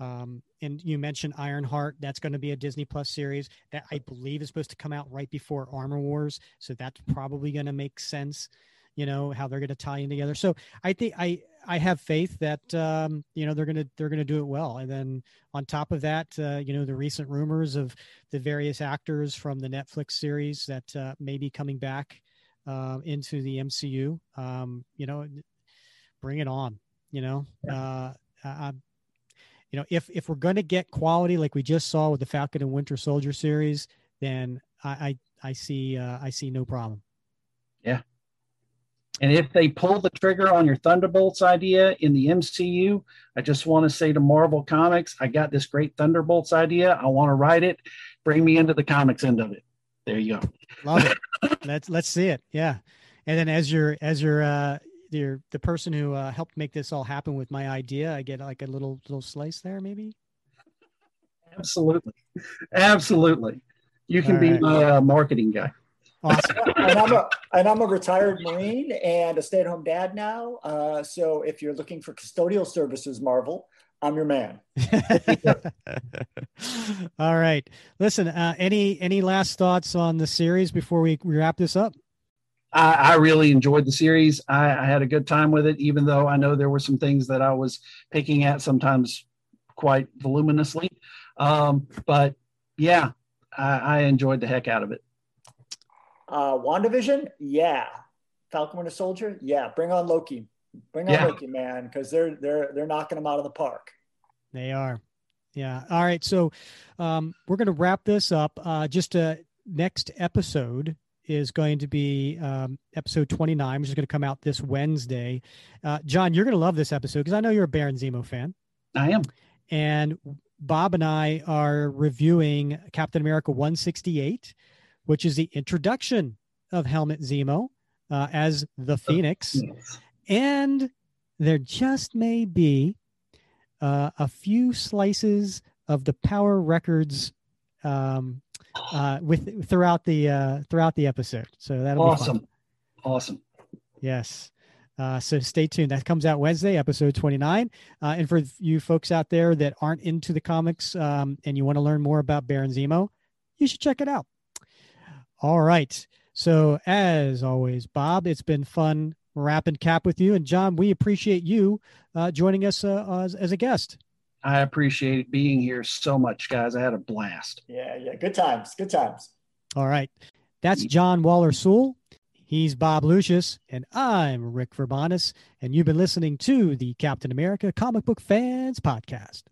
Um, and you mentioned Ironheart. That's going to be a Disney Plus series that I believe is supposed to come out right before Armor Wars. So that's probably going to make sense. You know how they're going to tie in together. So I think I I have faith that um, you know they're going to they're going to do it well. And then on top of that, uh, you know the recent rumors of the various actors from the Netflix series that uh, may be coming back uh, into the MCU. Um, you know, bring it on. You know, uh, I, you know, if if we're going to get quality like we just saw with the Falcon and Winter Soldier series, then I I, I see uh, I see no problem. Yeah. And if they pull the trigger on your Thunderbolts idea in the MCU, I just want to say to Marvel Comics, I got this great Thunderbolts idea. I want to write it. Bring me into the comics end of it. There you go. Love it. let's let's see it. Yeah, and then as your as your uh, your the person who uh, helped make this all happen with my idea, I get like a little little slice there, maybe. Absolutely. Absolutely. You can All be right. my uh, marketing guy. Awesome. and I'm a and I'm a retired Marine and a stay-at-home dad now. Uh, so if you're looking for custodial services, Marvel, I'm your man. all right. Listen. Uh, any any last thoughts on the series before we we wrap this up? I, I really enjoyed the series. I, I had a good time with it, even though I know there were some things that I was picking at sometimes quite voluminously. Um, but yeah, I, I enjoyed the heck out of it. Uh, WandaVision, yeah. Falcon Winter Soldier, yeah. Bring on Loki. Bring on Yeah. Loki, man, because they're they're they're knocking them out of the park. They are. Yeah. All right. So um, we're going to wrap this up. Uh, just a next episode is going to be um, episode 29, which is going to come out this Wednesday. Uh, John, you're going to love this episode because I know you're a Baron Zemo fan. I am. And Bob and I are reviewing Captain America 168, which is the introduction of Helmut Zemo uh, as the Phoenix and there just may be uh, a few slices of the Power Records um, uh, with throughout the uh, throughout the episode. So that'll be. Awesome. Awesome. Yes. Uh, so stay tuned. That comes out Wednesday, episode 29. Uh, and for you folks out there that aren't into the comics um, and you want to learn more about Baron Zemo, you should check it out. All right. So, as always, Bob, it's been fun wrapping cap with you. And John, we appreciate you uh, joining us uh, as, as a guest. I appreciate being here so much, guys. I had a blast. Yeah, yeah. Good times. Good times. All right. That's John Waller Sewell. He's Bob Lucius, and I'm Rick Verbanis, and you've been listening to the Captain America Comic Book Fans Podcast.